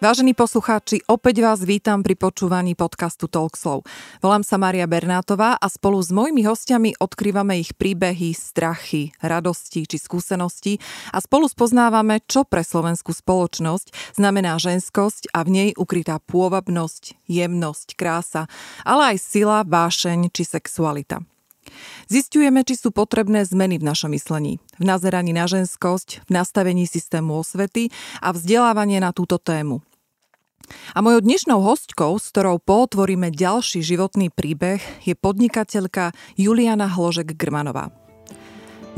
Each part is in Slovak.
Vážení poslucháči, opäť vás vítam pri počúvaní podcastu Talkslow. Volám sa Maria Bernátová a spolu s mojimi hostiami odkrývame ich príbehy, strachy, radosti či skúsenosti a spolu spoznávame, čo pre slovenskú spoločnosť znamená ženskosť a v nej ukrytá pôvabnosť, jemnosť, krása, ale aj sila, vášeň či sexualita. Zistujeme, či sú potrebné zmeny v našom myslení, v nazeraní na ženskosť, v nastavení systému osvety a vzdelávanie na túto tému. A mojou dnešnou hostkou, s ktorou pootvoríme ďalší životný príbeh, je podnikateľka Juliana Hložek-Grmanová.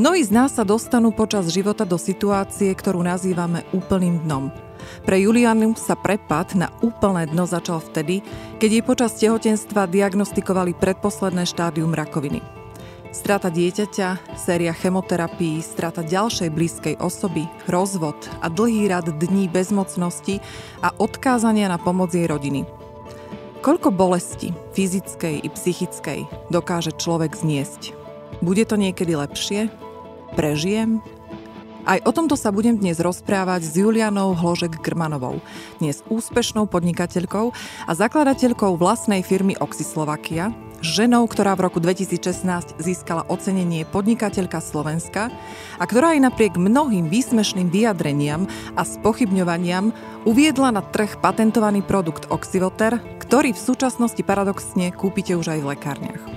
Mnohí z nás sa dostanú počas života do situácie, ktorú nazývame úplným dnom. Pre Julianu sa prepad na úplné dno začal vtedy, keď jej počas tehotenstva diagnostikovali predposledné štádium rakoviny. Strata dieťaťa, séria chemoterapií, strata ďalšej blízkej osoby, rozvod a dlhý rad dní bezmocnosti a odkázania na pomoc jej rodiny. Koľko bolesti, fyzickej i psychickej, dokáže človek zniesť? Bude to niekedy lepšie? Prežijem? Aj o tomto sa budem dnes rozprávať s Julianou Hložek-Grmanovou, dnes úspešnou podnikateľkou a zakladateľkou vlastnej firmy Oxyslovakia, ženou, ktorá v roku 2016 získala ocenenie Podnikateľka Slovenska a ktorá aj napriek mnohým výsmešným vyjadreniam a spochybňovaniam uviedla na trh patentovaný produkt Oxyvoter, ktorý v súčasnosti paradoxne kúpite už aj v lekárniach.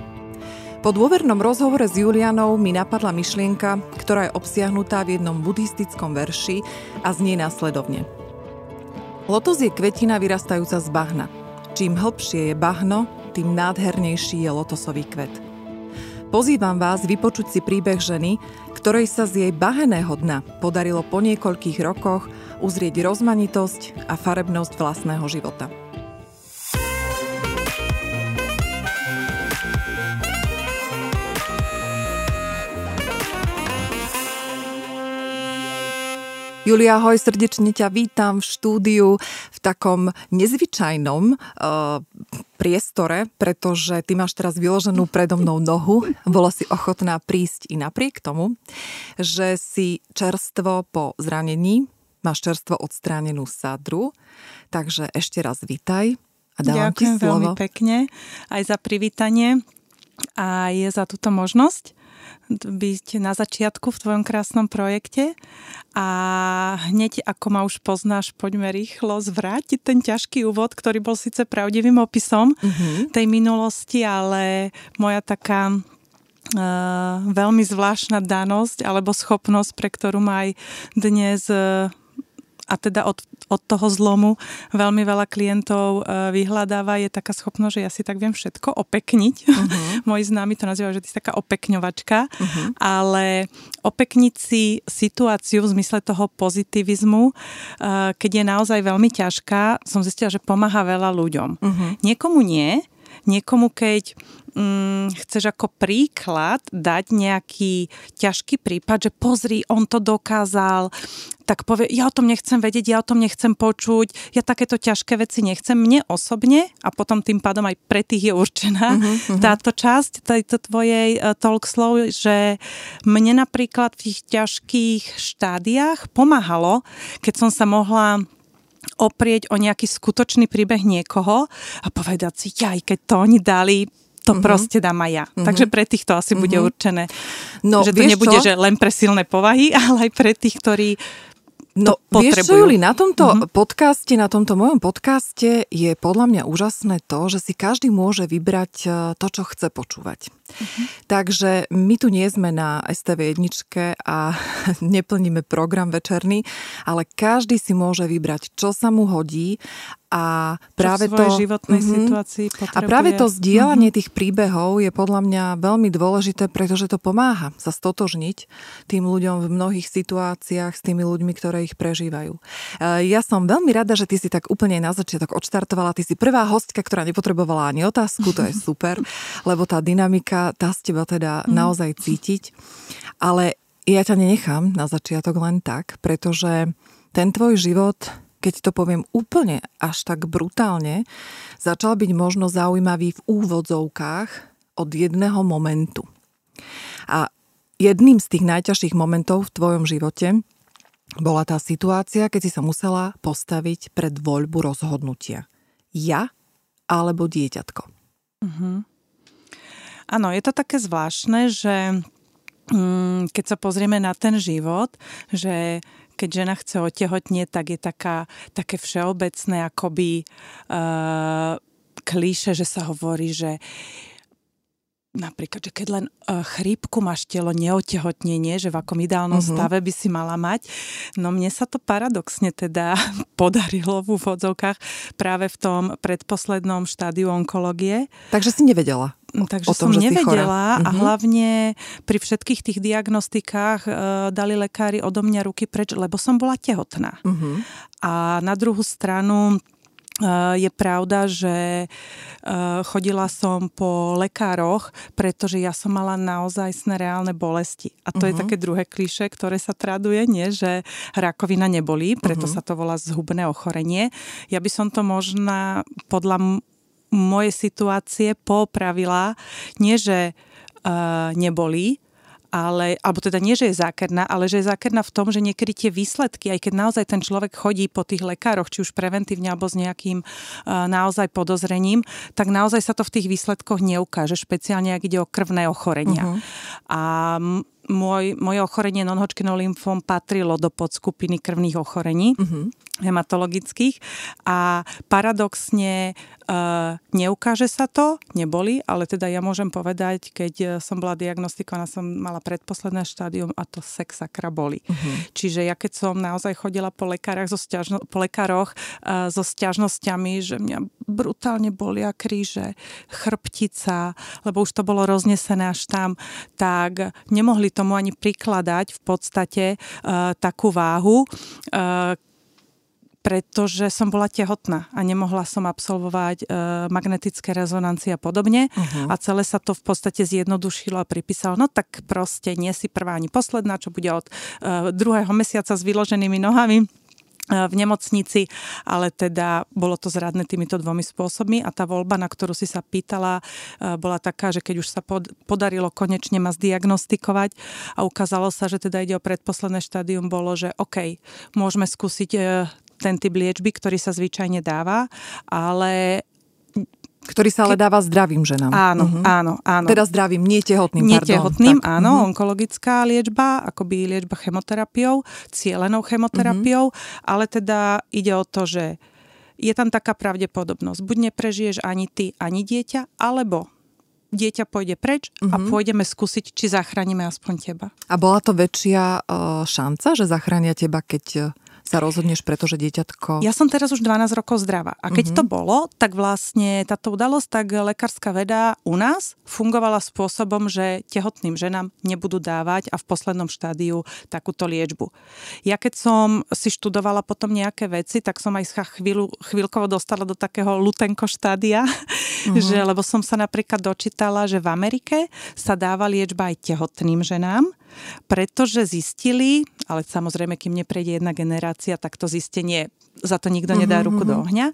Po dôvernom rozhovore s Julianou mi napadla myšlienka, ktorá je obsiahnutá v jednom buddhistickom verši a znie následovne. Lotos je kvetina vyrastajúca z bahna. Čím hlbšie je bahno, tým nádhernejší je lotosový kvet. Pozývam vás vypočuť si príbeh ženy, ktorej sa z jej baheného dna podarilo po niekoľkých rokoch uzrieť rozmanitosť a farebnosť vlastného života. Julia, hoj, srdečne ťa vítam v štúdiu v takom nezvyčajnom uh, priestore, pretože ty máš teraz vyloženú predo mnou nohu. Bolo si ochotná prísť i napriek tomu, že si čerstvo po zranení, máš čerstvo odstránenú sadru. Takže ešte raz vítaj a dávam Ďakujem ti slovo. veľmi pekne aj za privítanie a je za túto možnosť byť na začiatku v tvojom krásnom projekte a hneď ako ma už poznáš, poďme rýchlo zvrátiť ten ťažký úvod, ktorý bol síce pravdivým opisom uh-huh. tej minulosti, ale moja taká Uh, veľmi zvláštna danosť alebo schopnosť, pre ktorú ma aj dnes uh, a teda od, od toho zlomu veľmi veľa klientov e, vyhľadáva, je taká schopnosť, že ja si tak viem všetko opekniť. Uh-huh. Moji známi to nazývajú, že ty si taká opekňovačka, uh-huh. ale opekniť si situáciu v zmysle toho pozitivizmu, e, keď je naozaj veľmi ťažká, som zistila, že pomáha veľa ľuďom. Uh-huh. Niekomu nie, niekomu keď mm, chceš ako príklad dať nejaký ťažký prípad, že pozri, on to dokázal, tak povie, ja o tom nechcem vedieť, ja o tom nechcem počuť, ja takéto ťažké veci nechcem. Mne osobne, a potom tým pádom aj pre tých je určená uh-huh, uh-huh. táto časť tejto tvojej uh, talk slow, že mne napríklad v tých ťažkých štádiách pomáhalo, keď som sa mohla oprieť o nejaký skutočný príbeh niekoho a povedať si, aj keď to oni dali, to uh-huh. proste dám aj ja. Uh-huh. Takže pre tých to asi uh-huh. bude určené. No, že to nebude, čo? že len pre silné povahy, ale aj pre tých, ktorí No, vieš čo, Juli, na tomto uh-huh. podcaste, na tomto mojom podcaste je podľa mňa úžasné to, že si každý môže vybrať e, to, čo chce počúvať. Uh-huh. Takže my tu nie sme na STV jedničke a neplníme program večerný, ale každý si môže vybrať, čo sa mu hodí a práve to, životnej mm-hmm, situácii potrebuje. A práve to zdieľanie mm-hmm. tých príbehov je podľa mňa veľmi dôležité, pretože to pomáha sa stotožniť tým ľuďom v mnohých situáciách s tými ľuďmi, ktoré ich prežívajú. E, ja som veľmi rada, že ty si tak úplne na začiatok odštartovala. Ty si prvá hostka, ktorá nepotrebovala ani otázku, to je super, lebo tá dynamika, tá z teba teda mm-hmm. naozaj cítiť. Ale ja ťa nenechám na začiatok len tak, pretože ten tvoj život keď to poviem úplne až tak brutálne, začal byť možno zaujímavý v úvodzovkách od jedného momentu. A jedným z tých najťažších momentov v tvojom živote bola tá situácia, keď si sa musela postaviť pred voľbu rozhodnutia. Ja alebo dieťatko. Uh-huh. Áno, je to také zvláštne, že mm, keď sa pozrieme na ten život, že keď žena chce otehotnieť, tak je taká, také všeobecné akoby uh, klíše, že sa hovorí, že napríklad, že keď len uh, chrípku máš telo neotehotnenie, že v akom ideálnom uh-huh. stave by si mala mať. No mne sa to paradoxne teda podarilo v úvodzovkách práve v tom predposlednom štádiu onkológie. Takže si nevedela? Takže tom, som nevedela a uh-huh. hlavne pri všetkých tých diagnostikách uh, dali lekári odo mňa ruky preč, lebo som bola tehotná. Uh-huh. A na druhú stranu Eh, je pravda, že eh, chodila som po lekároch, pretože ja som mala naozaj reálne bolesti. A to uh-huh. je mhm. také druhé kliše, ktoré sa traduje, nie? že rakovina nebolí, preto uh-huh. sa to volá zhubné ochorenie. Ja by som to možná podľa m- mojej situácie popravila, nie že uh, nebolí, ale, alebo teda nie, že je zákerná, ale že je zákerná v tom, že niekedy tie výsledky, aj keď naozaj ten človek chodí po tých lekároch, či už preventívne alebo s nejakým uh, naozaj podozrením, tak naozaj sa to v tých výsledkoch neukáže, špeciálne ak ide o krvné ochorenia. Uh-huh. A môj, moje ochorenie non-Hodgkinov lymfom patrilo do podskupiny krvných ochorení. Uh-huh hematologických a paradoxne e, neukáže sa to, neboli, ale teda ja môžem povedať, keď som bola diagnostikovaná, som mala predposledné štádium a to sexakra boli. Uh-huh. Čiže ja keď som naozaj chodila po, lekárach so stiažno, po lekároch e, so stiažnosťami, že mňa brutálne bolia kríže, chrbtica, lebo už to bolo roznesené až tam, tak nemohli tomu ani prikladať v podstate e, takú váhu, e, pretože som bola tehotná a nemohla som absolvovať e, magnetické rezonancie a podobne. Uh-huh. A celé sa to v podstate zjednodušilo a pripísalo, no tak proste nie si prvá ani posledná, čo bude od e, druhého mesiaca s vyloženými nohami v nemocnici, ale teda bolo to zradné týmito dvomi spôsobmi a tá voľba, na ktorú si sa pýtala, e, bola taká, že keď už sa pod, podarilo konečne ma zdiagnostikovať a ukázalo sa, že teda ide o predposledné štádium, bolo, že OK, môžeme skúsiť e, ten typ liečby, ktorý sa zvyčajne dáva, ale ktorý sa ale dáva zdravým ženám. Áno, uh-huh. áno, áno. Teda zdravým, nie tehotným, Nie tehotným, tak. áno, uh-huh. onkologická liečba, akoby liečba chemoterapiou, cielenou chemoterapiou, uh-huh. ale teda ide o to, že je tam taká pravdepodobnosť. Buď neprežiješ ani ty, ani dieťa, alebo dieťa pôjde preč uh-huh. a pôjdeme skúsiť, či zachránime aspoň teba. A bola to väčšia uh, šanca, že zachránia teba, keď sa rozhodneš, pretože dieťatko... Ja som teraz už 12 rokov zdravá. A keď mm-hmm. to bolo, tak vlastne táto udalosť, tak lekárska veda u nás fungovala spôsobom, že tehotným ženám nebudú dávať a v poslednom štádiu takúto liečbu. Ja keď som si študovala potom nejaké veci, tak som aj chvíľu, chvíľkovo dostala do takého lutenko štádia, mm-hmm. že, lebo som sa napríklad dočítala, že v Amerike sa dáva liečba aj tehotným ženám, pretože zistili, ale samozrejme, kým neprejde jedna generácia, tak to zistenie za to nikto nedá uh-huh, ruku uh-huh. do ohňa,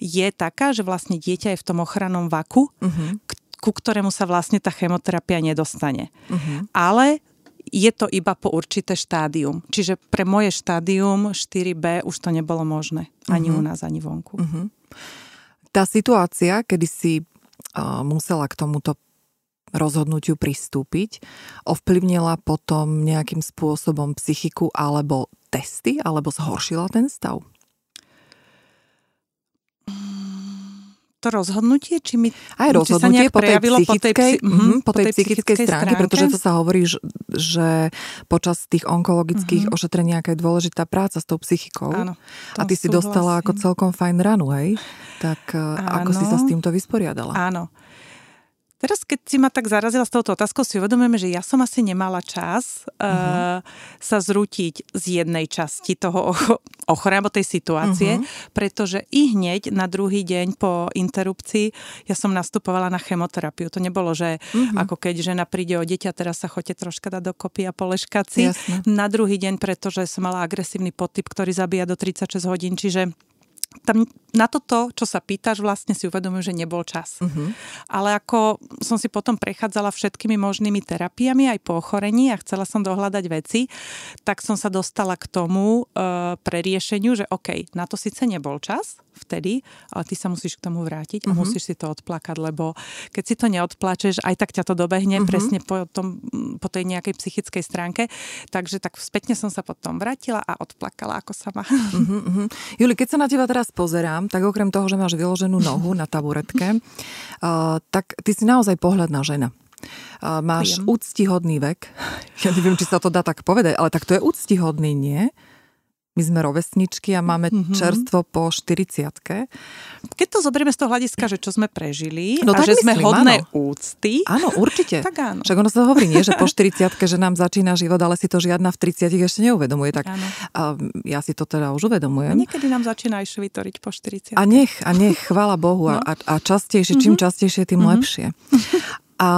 je taká, že vlastne dieťa je v tom ochrannom vaku, uh-huh. ku ktorému sa vlastne tá chemoterapia nedostane. Uh-huh. Ale je to iba po určité štádium. Čiže pre moje štádium 4B už to nebolo možné. Ani uh-huh. u nás, ani vonku. Uh-huh. Tá situácia, kedy si uh, musela k tomuto rozhodnutiu pristúpiť, ovplyvnila potom nejakým spôsobom psychiku alebo testy, alebo zhoršila ten stav? to rozhodnutie, či mi aj rozhodnutie či sa po tej psychickej, po tej, psy, mm, po tej psychickej stránke, stránke, pretože to sa hovorí, že, počas tých onkologických mm-hmm. ošetrení je dôležitá práca s tou psychikou. Áno, a ty si súhlasím. dostala ako celkom fajn ranu, hej? Tak Áno. Eh, ako si sa s týmto vysporiadala? Áno. Teraz, keď si ma tak zarazila s touto otázkou, si uvedomujeme, že ja som asi nemala čas uh-huh. uh, sa zrútiť z jednej časti toho ochorenia, alebo tej situácie, uh-huh. pretože i hneď na druhý deň po interrupcii ja som nastupovala na chemoterapiu. To nebolo, že uh-huh. ako keď žena príde o dieťa, teraz sa chodte troška dať dokopy a poleškať si. Na druhý deň, pretože som mala agresívny podtyp, ktorý zabíja do 36 hodín, čiže tam na toto, čo sa pýtaš, vlastne si uvedomujem, že nebol čas. Uh-huh. Ale ako som si potom prechádzala všetkými možnými terapiami aj po ochorení a chcela som dohľadať veci, tak som sa dostala k tomu uh, pre riešeniu, že OK, na to síce nebol čas vtedy, ale ty sa musíš k tomu vrátiť a musíš si to odplakať, lebo keď si to neodplačeš, aj tak ťa to dobehne uh-huh. presne po, tom, po tej nejakej psychickej stránke. Takže tak spätne som sa potom vrátila a odplakala ako sama. Uh-huh. Juli, keď sa na teba teraz pozerám, tak okrem toho, že máš vyloženú nohu na taburetke, uh, tak ty si naozaj pohľadná žena. Uh, máš Viem. úctihodný vek. Ja neviem, či sa to dá tak povedať, ale tak to je úctihodný, nie? My sme rovesničky a máme mm-hmm. čerstvo po 40 Keď to zoberieme z toho hľadiska, že čo sme prežili no, a že myslím, sme hodné áno. úcty. Áno, určite. tak áno. Však ono sa hovorí, nie, že po 40 že nám začína život, ale si to žiadna v 30 ešte neuvedomuje. Tak áno. a ja si to teda už uvedomujem. A niekedy nám začína aj vytvoriť po 40 A nech, a nech, chvála Bohu. No. A, a častejšie, mm-hmm. čím mhm. častejšie, tým mm-hmm. lepšie. A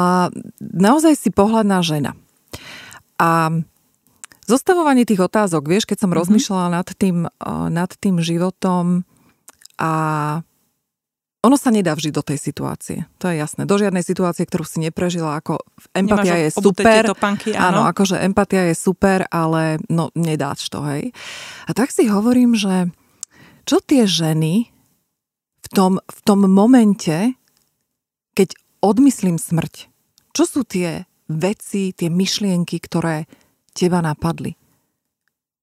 naozaj si pohľadná žena. A Zostavovanie tých otázok, vieš, keď som mm-hmm. rozmýšľala nad tým, nad tým životom a ono sa nedá vžiť do tej situácie. To je jasné. Do žiadnej situácie, ktorú si neprežila, ako empatia Nemáš je super. Topanky, áno. áno, akože empatia je super, ale no nedáš to, hej. A tak si hovorím, že čo tie ženy v tom, v tom momente, keď odmyslím smrť, čo sú tie veci, tie myšlienky, ktoré teba napadli?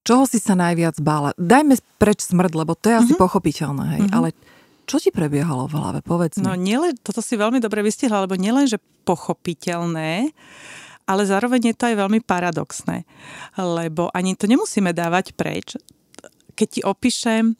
Čoho si sa najviac bála? Dajme preč smrť, lebo to je asi mm-hmm. pochopiteľné, hej, mm-hmm. ale čo ti prebiehalo v hlave? Povedz mi. No nielen, toto si veľmi dobre vystihla, lebo nielen, že pochopiteľné, ale zároveň je to aj veľmi paradoxné, lebo ani to nemusíme dávať preč. Keď ti opíšem,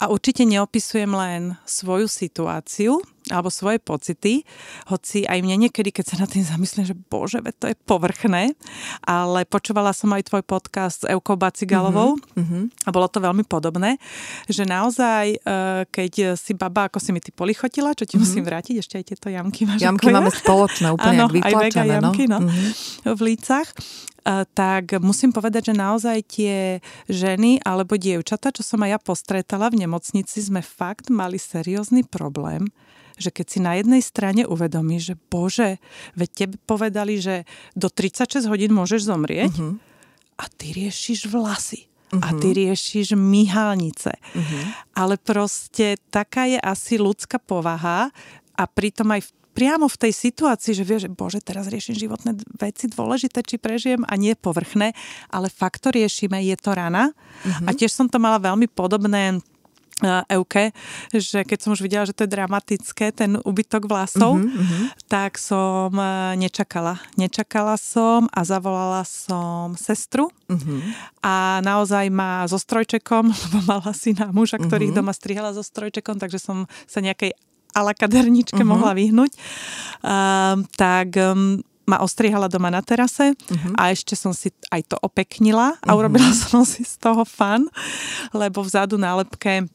a určite neopisujem len svoju situáciu, alebo svoje pocity, hoci aj mne niekedy, keď sa na tým zamyslím, že bože, veď to je povrchné, ale počúvala som aj tvoj podcast s Eukou Bacigalovou mm-hmm. a bolo to veľmi podobné, že naozaj, e, keď si baba, ako si mi ty polichotila, čo ti mm-hmm. musím vrátiť, ešte aj tieto jamky máš. Jamky máme spoločné, úplne Áno, aj vega no. jamky, no, mm-hmm. v lícach e, tak musím povedať, že naozaj tie ženy alebo dievčata, čo som aj ja postretala v nemocnici, sme fakt mali seriózny problém že keď si na jednej strane uvedomíš, že bože, veď tebe povedali, že do 36 hodín môžeš zomrieť uh-huh. a ty riešiš vlasy. Uh-huh. A ty mhm. riešiš myhalnice. Uh-huh. Ale proste taká je asi ľudská povaha a pritom aj v priamo v tej situácii, že vieš, že bože, teraz riešim životné veci dôležité, či prežijem a nie povrchné, ale fakt to riešime, je to rana. Uh-huh. A tiež som to mala veľmi podobné Euke, že keď som už videla, že to je dramatické, ten ubytok vlasov, uh-huh, uh-huh. tak som e, nečakala. Nečakala som a zavolala som sestru uh-huh. a naozaj ma so strojčekom, lebo mala syna muža, ktorých uh-huh. doma strihala so strojčekom, takže som sa nejakej alakaderničke uh-huh. mohla vyhnúť. Uh, tak um, ma ostrihala doma na terase uh-huh. a ešte som si aj to opeknila a uh-huh. urobila som si z toho fan, lebo vzadu na lepke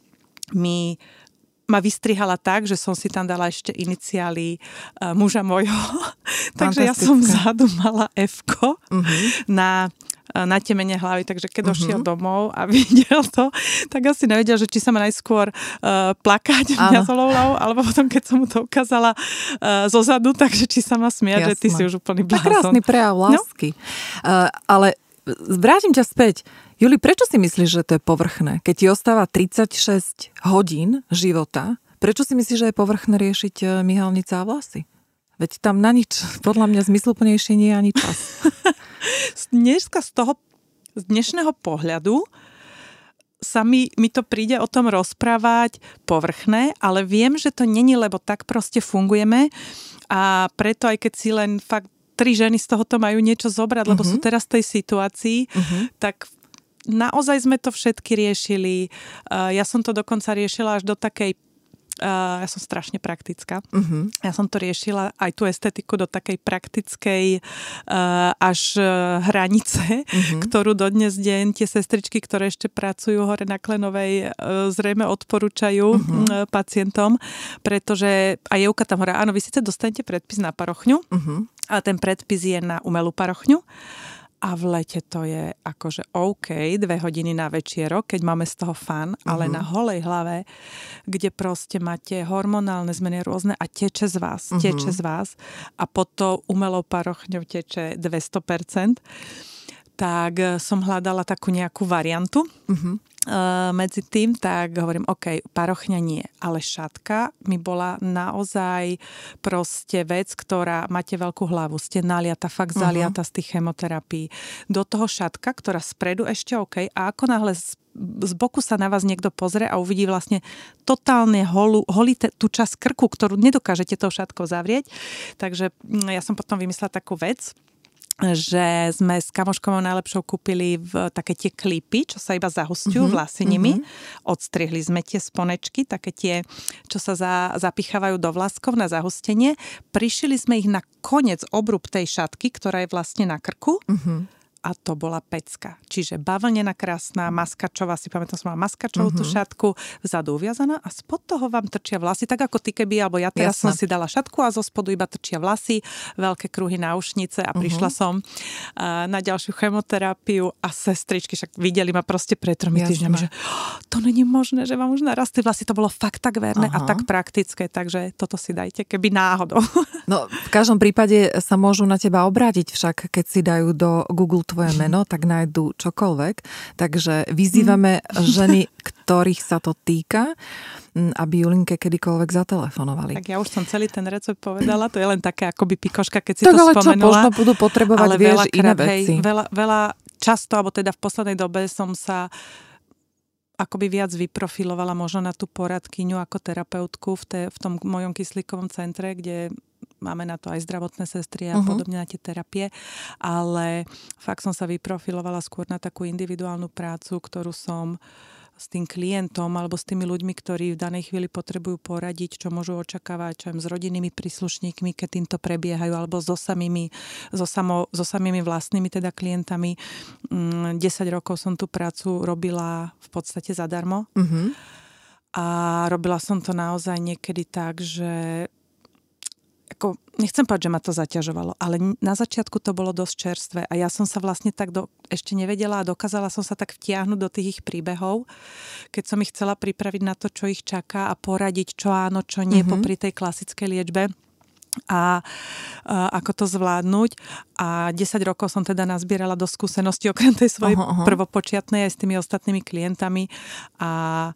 mi ma vystrihala tak, že som si tam dala ešte iniciály uh, muža mojho. takže ja som vzadu mala f uh-huh. na e, na temene hlavy, takže keď uh-huh. došiel domov a videl to, tak asi nevedel, že či sa ma najskôr uh, plakať mňa zolovľou, alebo potom, keď som mu to ukázala uh, zo zadu, takže či sa ma smiať, že ty si už úplný blázon. Krásny prejav no. lásky. No? Uh, ale vrátim ťa späť. Juli, prečo si myslíš, že to je povrchné? Keď ti ostáva 36 hodín života, prečo si myslíš, že je povrchné riešiť e, myhalnice a vlasy? Veď tam na nič, podľa mňa zmysluplnejšie nie je ani čas. Dneska z toho, z dnešného pohľadu sa mi, mi to príde o tom rozprávať povrchné, ale viem, že to není, lebo tak proste fungujeme a preto aj keď si len fakt tri ženy z tohoto majú niečo zobrať, lebo uh-huh. sú teraz v tej situácii, uh-huh. tak naozaj sme to všetky riešili. Ja som to dokonca riešila až do takej Uh, ja som strašne praktická. Uh-huh. Ja som to riešila aj tú estetiku do takej praktickej uh, až uh, hranice, uh-huh. ktorú dodnes deň tie sestričky, ktoré ešte pracujú hore na Klenovej, uh, zrejme odporúčajú uh-huh. pacientom, pretože a Jevka tam hovorí, áno, vy síce dostanete predpis na parochňu, uh-huh. ale ten predpis je na umelú parochňu a v lete to je akože OK, dve hodiny na večierok, keď máme z toho fan, ale uh-huh. na holej hlave, kde proste máte hormonálne zmeny rôzne a teče z vás, uh-huh. teče z vás a pod to umelou parochňou teče 200%, tak som hľadala takú nejakú variantu. Uh-huh medzi tým, tak hovorím, OK, parochňa nie, ale šatka mi bola naozaj proste vec, ktorá máte veľkú hlavu, ste naliata, fakt mhm. zaliata uh-huh. z tých chemoterapií. Do toho šatka, ktorá spredu ešte OK, a ako náhle z, boku sa na vás niekto pozrie a uvidí vlastne totálne holú, holí tú časť krku, ktorú nedokážete tou šatkou zavrieť. Takže mm, ja som potom vymyslela takú vec, že sme s kamoškou najlepšou kúpili v také tie klipy, čo sa iba zahustujú mm-hmm. vlasy nimi. Mm-hmm. Odstrihli sme tie sponečky, také tie, čo sa za, zapichávajú do vlaskov na zahustenie. Prišili sme ich na koniec obrub tej šatky, ktorá je vlastne na krku. Mm-hmm a to bola pecka. Čiže bavlnená krásna, maskačová, si pamätám, som mala maskačovú uh-huh. tú mhm. šatku, vzadu uviazaná a spod toho vám trčia vlasy, tak ako ty keby, alebo ja teraz Jasne. som si dala šatku a zo spodu iba trčia vlasy, veľké kruhy náušnice a prišla uh-huh. som uh, na ďalšiu chemoterapiu a sestričky však videli ma proste pred tromi týždňami, že oh, to není možné, že vám už narastli vlasy. To bolo fakt tak verné uh-huh. a tak praktické, takže toto si dajte, keby náhodou. No, v každom prípade sa môžu na teba obrátiť však, keď si dajú do Google tvoje meno, tak nájdu čokoľvek. Takže vyzývame mm. ženy, ktorých sa to týka, aby Julinke kedykoľvek zatelefonovali. Tak ja už som celý ten recept povedala, to je len také akoby pikoška, keď si tak to ale spomenula. čo, možno budú potrebovať, ale vieš, iné veci. Hej, veľa, veľa často, alebo teda v poslednej dobe som sa akoby viac vyprofilovala možno na tú poradkyňu ako terapeutku v, te, v tom mojom kyslíkovom centre, kde máme na to aj zdravotné sestry a uh-huh. podobne na tie terapie, ale fakt som sa vyprofilovala skôr na takú individuálnu prácu, ktorú som s tým klientom alebo s tými ľuďmi, ktorí v danej chvíli potrebujú poradiť, čo môžu očakávať, čo s rodinnými príslušníkmi, keď týmto prebiehajú, alebo so samými, so, samo, so samými vlastnými teda klientami. 10 mm, rokov som tú prácu robila v podstate zadarmo. Uh-huh. A robila som to naozaj niekedy tak, že ako, nechcem povedať, že ma to zaťažovalo, ale na začiatku to bolo dosť čerstvé a ja som sa vlastne tak do, ešte nevedela a dokázala som sa tak vtiahnuť do tých ich príbehov, keď som ich chcela pripraviť na to, čo ich čaká a poradiť, čo áno, čo nie mm-hmm. popri tej klasickej liečbe a, a ako to zvládnuť. A 10 rokov som teda nazbierala do skúsenosti okrem tej svojej uh-huh. prvopočiatnej aj s tými ostatnými klientami a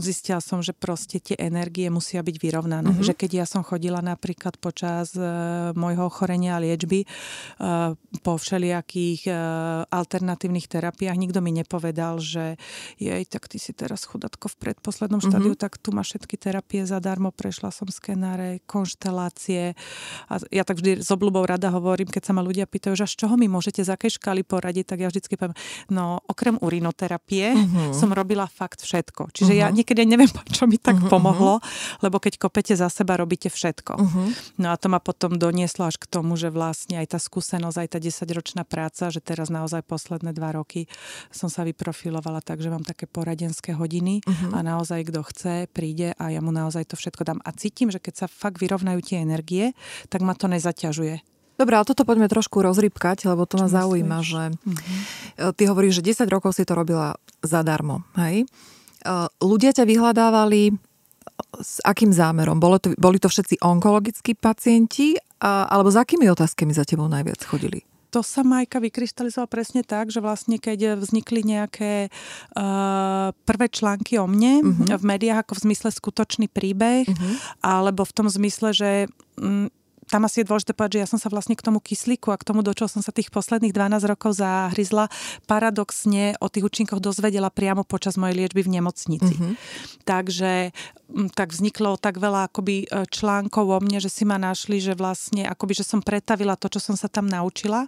zistila som, že proste tie energie musia byť vyrovnané. Mm-hmm. Že keď ja som chodila napríklad počas uh, môjho ochorenia a liečby uh, po všelijakých uh, alternatívnych terapiách, nikto mi nepovedal, že jej, tak ty si teraz chudatko v predposlednom mm-hmm. štádiu, tak tu máš všetky terapie zadarmo, prešla som skenáre, konštelácie. A ja tak vždy s obľubou rada hovorím, keď sa ma ľudia pýtajú, že z čoho mi môžete, z akej škály poradiť, tak ja vždycky poviem, no okrem urinoterapie mm-hmm. som robila fakt všetko. Čiže mm-hmm. ja niekedy neviem, čo mi tak uh-huh, pomohlo, uh-huh. lebo keď kopete za seba, robíte všetko. Uh-huh. No a to ma potom donieslo až k tomu, že vlastne aj tá skúsenosť, aj tá 10-ročná práca, že teraz naozaj posledné dva roky som sa vyprofilovala tak, že mám také poradenské hodiny uh-huh. a naozaj kto chce, príde a ja mu naozaj to všetko dám. A cítim, že keď sa fakt vyrovnajú tie energie, tak ma to nezaťažuje. Dobre, ale toto poďme trošku rozrybkať, lebo to ma zaujíma, že uh-huh. ty hovoríš, že 10 rokov si to robila zadarmo, hej? Eh, ľudia ťa vyhľadávali s akým zámerom? Bolo to, boli to všetci onkologickí pacienti a, alebo s akými otázkami za tebou najviac chodili? to sa Majka vykrystalizovala presne tak, že vlastne keď vznikli nejaké uh, prvé články o mne uh-huh. v médiách ako v zmysle skutočný príbeh, uh-huh. alebo v tom zmysle, že um, tam asi je dôležité povedať, že ja som sa vlastne k tomu kyslíku a k tomu, do čoho som sa tých posledných 12 rokov zahryzla, paradoxne o tých účinkoch dozvedela priamo počas mojej liečby v nemocnici. Mm-hmm. Takže tak vzniklo tak veľa akoby e, článkov o mne, že si ma našli, že vlastne akoby, že som pretavila to, čo som sa tam naučila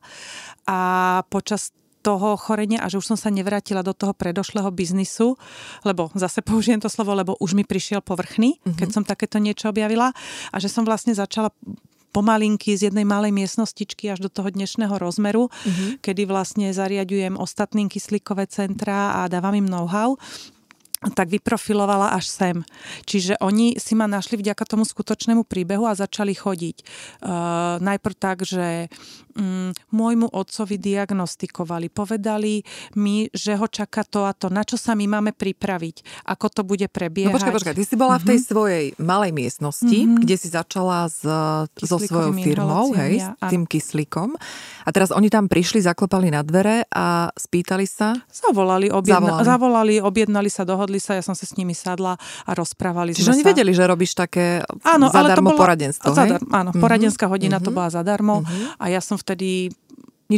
a počas toho chorenia a že už som sa nevrátila do toho predošlého biznisu, lebo zase použijem to slovo, lebo už mi prišiel povrchný, mm-hmm. keď som takéto niečo objavila a že som vlastne začala pomalinky z jednej malej miestnostičky až do toho dnešného rozmeru, mm-hmm. kedy vlastne zariadujem ostatným kyslíkové centra a dávam im know-how tak vyprofilovala až sem. Čiže oni si ma našli vďaka tomu skutočnému príbehu a začali chodiť. Uh, najprv tak, že um, môjmu otcovi diagnostikovali, povedali mi, že ho čaká to a to, na čo sa my máme pripraviť, ako to bude prebiehať. No počkaj, počkaj, ty si bola uh-huh. v tej mhm. svojej malej miestnosti, uh-huh. kde si začala s, so svojou firmou, hej, ja, s tým kyslíkom. A teraz oni tam prišli, zaklopali na dvere a spýtali sa? Zavolali, objedna- zavolali. zavolali objednali sa, dohodli dohodli sa, ja som sa s nimi sadla a rozprávali Čiže sme oni sa. vedeli, že robíš také áno, zadarmo ale to bola, poradenstvo, zadar, Áno, uh-huh. poradenská hodina uh-huh. to bola zadarmo uh-huh. a ja som vtedy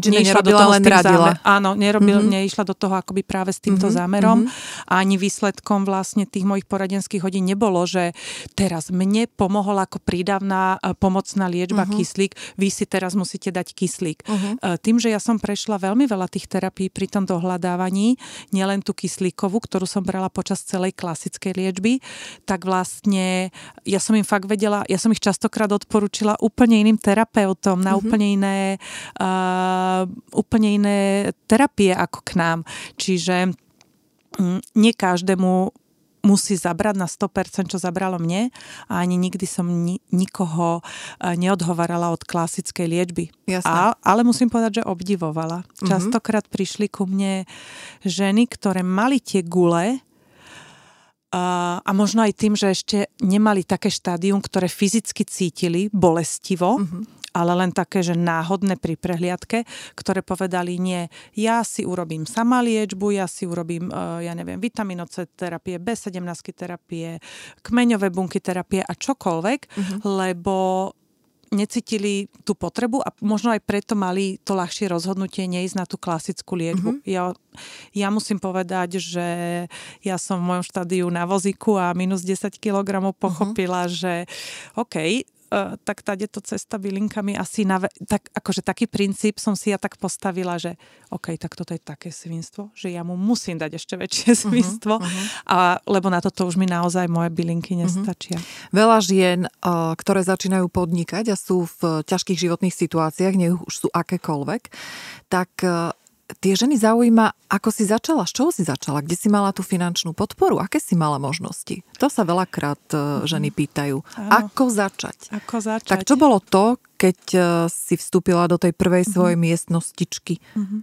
nič nerobila, len radila. Zámer, áno, nerobil, mm-hmm. neišla do toho akoby práve s týmto mm-hmm. zámerom. Mm-hmm. A ani výsledkom vlastne tých mojich poradenských hodín nebolo, že teraz mne pomohol ako prídavná e, pomocná liečba mm-hmm. kyslík, vy si teraz musíte dať kyslík. Mm-hmm. Tým, že ja som prešla veľmi veľa tých terapií pri tom dohľadávaní, nielen tú kyslíkovú, ktorú som brala počas celej klasickej liečby, tak vlastne ja som im fakt vedela, ja som ich častokrát odporúčila úplne iným terapeutom, na mm-hmm. úplne iné uh, úplne iné terapie ako k nám. Čiže mm, nie každému musí zabrať na 100%, čo zabralo mne a ani nikdy som ni- nikoho e, neodhovarala od klasickej liečby. A, ale musím povedať, že obdivovala. Mm-hmm. Častokrát prišli ku mne ženy, ktoré mali tie gule, a, a možno aj tým, že ešte nemali také štádium, ktoré fyzicky cítili bolestivo, mm-hmm ale len také, že náhodné pri prehliadke, ktoré povedali nie, ja si urobím sama liečbu, ja si urobím, e, ja neviem, vitamíno C terapie, B17 terapie, kmeňové bunky terapie a čokoľvek, uh-huh. lebo necítili tú potrebu a možno aj preto mali to ľahšie rozhodnutie neísť na tú klasickú liečbu. Mm-hmm. Ja, ja musím povedať, že ja som v mojom štádiu na vozíku a minus 10 kg pochopila, mm-hmm. že OK, tak tady to cesta bylinkami asi na, tak, akože taký princíp som si ja tak postavila, že OK, tak toto je také svinstvo, že ja mu musím dať ešte väčšie mhm, svinstvo, uh-huh. a, lebo na toto už mi naozaj moje bylinky mhm. nestačia. Uh-huh. Veľa žien, e, ktoré začínajú podnikať a sú v ťažkých životných situáciách, nech už sú akékoľvek, tak e, tie ženy zaujíma, ako si začala, z čoho si začala, kde si mala tú finančnú podporu, aké si mala možnosti. To sa veľakrát e, ženy pýtajú. Áno. Ako začať? Ako začať? Tak čo bolo to, keď e, si vstúpila do tej prvej svojej mm-hmm. miestnostičky? Mm-hmm.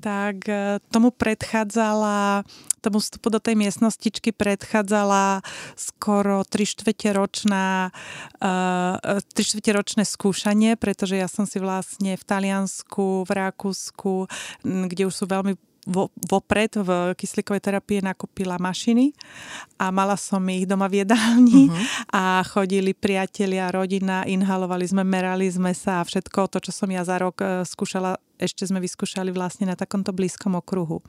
Tak e, tomu predchádzala, tomu vstupu do tej miestnostičky predchádzala skoro 3 štvrte ročná, uh, 3 štvrte ročné skúšanie, pretože ja som si vlastne v Taliansku, v Rakúsku, kde už sú veľmi vo, vopred v kyslíkovej terapii nakúpila mašiny a mala som ich doma v jedálni uh-huh. a chodili priatelia, rodina, inhalovali sme, merali sme sa a všetko to, čo som ja za rok e, skúšala, ešte sme vyskúšali vlastne na takomto blízkom okruhu.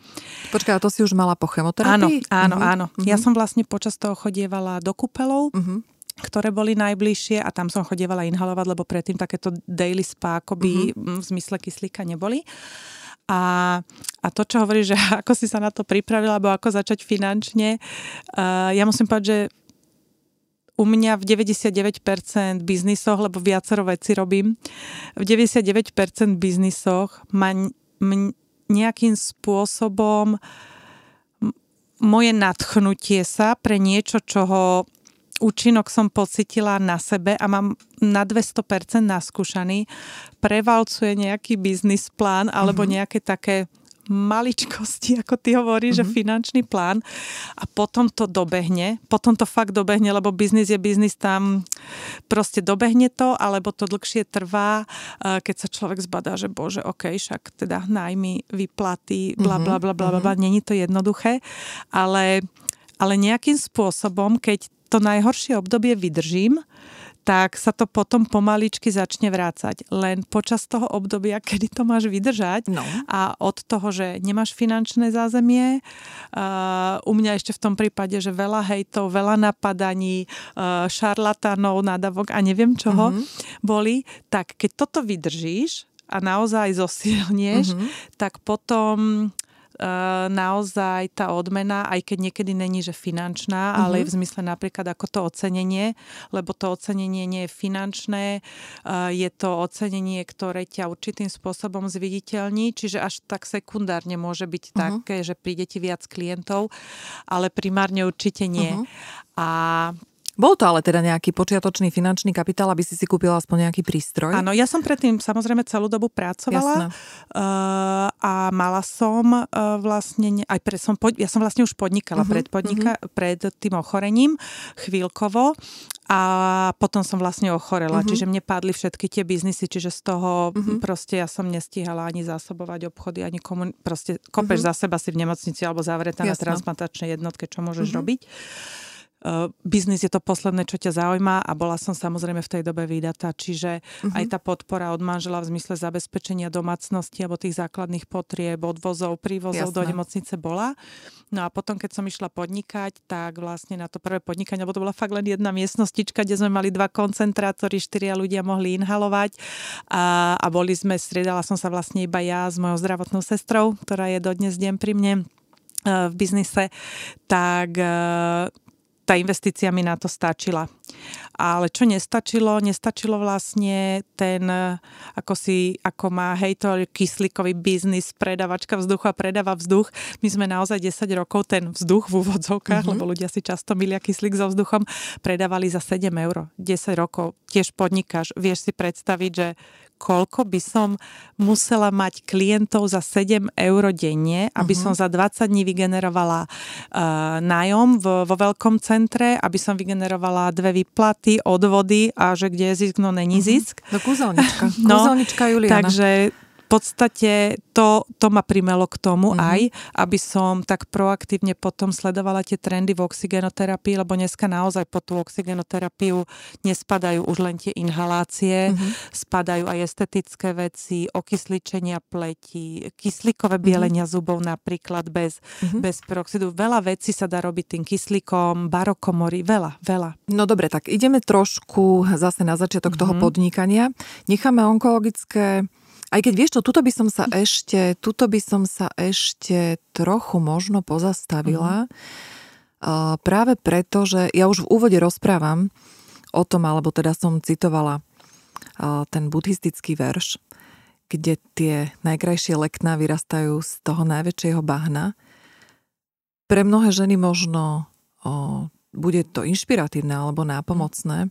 Počkaj, to si už mala po chemoterapii? Áno, áno, uh-huh. áno. Uh-huh. Ja som vlastne počas toho chodievala do kúpelov, uh-huh ktoré boli najbližšie a tam som chodievala inhalovať, lebo predtým takéto daily spa akoby uh-huh. v zmysle kyslíka neboli. A, a to, čo hovorí, že ako si sa na to pripravila, alebo ako začať finančne, uh, ja musím povedať, že u mňa v 99% biznisoch, lebo viacero veci robím, v 99% biznisoch ma nejakým spôsobom moje nadchnutie sa pre niečo, čoho účinok som pocitila na sebe a mám na 200% naskúšaný, prevalcuje nejaký biznis plán alebo mm-hmm. nejaké také maličkosti, ako ty hovoríš, mm-hmm. že mhm. finančný plán a potom to dobehne, potom to fakt dobehne, lebo biznis je biznis, tam proste dobehne to, alebo to dlhšie trvá, keď sa človek zbadá, že bože, ok, však teda nájmy, vyplaty, bla bla bla bla bla, bla. není to jednoduché, ale, ale nejakým spôsobom, keď to najhoršie obdobie vydržím, tak sa to potom pomaličky začne vrácať. Len počas toho obdobia, kedy to máš vydržať no. a od toho, že nemáš finančné zázemie, uh, u mňa ešte v tom prípade, že veľa hejtov, veľa napadaní, uh, šarlatánov, nadavok a neviem čoho mm-hmm. boli, tak keď toto vydržíš a naozaj zosilnieš, mm-hmm. tak potom naozaj tá odmena, aj keď niekedy není, že finančná, uh-huh. ale v zmysle napríklad ako to ocenenie, lebo to ocenenie nie je finančné, je to ocenenie, ktoré ťa určitým spôsobom zviditeľní, čiže až tak sekundárne môže byť uh-huh. také, že príde ti viac klientov, ale primárne určite nie. Uh-huh. A bol to ale teda nejaký počiatočný finančný kapitál, aby si si kúpila aspoň nejaký prístroj? Áno, ja som predtým samozrejme celú dobu pracovala uh, a mala som uh, vlastne, aj pre, som, ja som vlastne už podnikala uh-huh, pred, podnika, uh-huh. pred tým ochorením chvíľkovo a potom som vlastne ochorela, uh-huh. čiže mne padli všetky tie biznisy, čiže z toho uh-huh. proste ja som nestíhala ani zásobovať obchody, ani komun... proste kopeš uh-huh. za seba si v nemocnici alebo zavretá na transplantačnej jednotke, čo môžeš uh-huh. robiť. Uh, biznis je to posledné, čo ťa zaujíma a bola som samozrejme v tej dobe vydatá, čiže uh-huh. aj tá podpora od manžela v zmysle zabezpečenia domácnosti alebo tých základných potrieb, odvozov, prívozov Jasné. do nemocnice bola. No a potom, keď som išla podnikať, tak vlastne na to prvé podnikanie, lebo to bola fakt len jedna miestnostička, kde sme mali dva koncentrátory, štyria ľudia mohli inhalovať a, a boli sme, striedala som sa vlastne iba ja s mojou zdravotnou sestrou, ktorá je dodnes deň pri mne e, v biznise, tak e, tá investícia mi na to stačila. Ale čo nestačilo? Nestačilo vlastne ten, ako si, ako má hej, to kyslíkový biznis, predavačka vzduchu a predáva vzduch. My sme naozaj 10 rokov ten vzduch v úvodzovkách, mm-hmm. lebo ľudia si často milia kyslík so vzduchom, predávali za 7 eur. 10 rokov tiež podnikáš. Vieš si predstaviť, že koľko by som musela mať klientov za 7 eur denne, aby uh-huh. som za 20 dní vygenerovala uh, nájom vo, vo veľkom centre, aby som vygenerovala dve výplaty, odvody a že kde je zisk, no není uh-huh. zisk. No kúzelnička. No, kúzelnička Juliana. Takže podstate to, to ma primelo k tomu mm-hmm. aj, aby som tak proaktívne potom sledovala tie trendy v oxigenoterapii, lebo dneska naozaj po tú oxigenoterapiu nespadajú už len tie inhalácie, mm-hmm. spadajú aj estetické veci, okysličenia pleti, kyslíkové mhm. bielenia mm-hmm. zubov napríklad bez, mm-hmm. bez peroxidu. Veľa vecí sa dá robiť tým kyslíkom, barokomory, veľa, veľa. No dobre, tak ideme trošku zase na začiatok mm-hmm. toho podnikania. Necháme onkologické aj keď vieš čo, tuto by som sa ešte, tuto by som sa ešte trochu možno pozastavila. Uh-huh. práve preto, že ja už v úvode rozprávam o tom, alebo teda som citovala ten buddhistický verš, kde tie najkrajšie lekná vyrastajú z toho najväčšieho bahna. Pre mnohé ženy možno o, bude to inšpiratívne alebo nápomocné.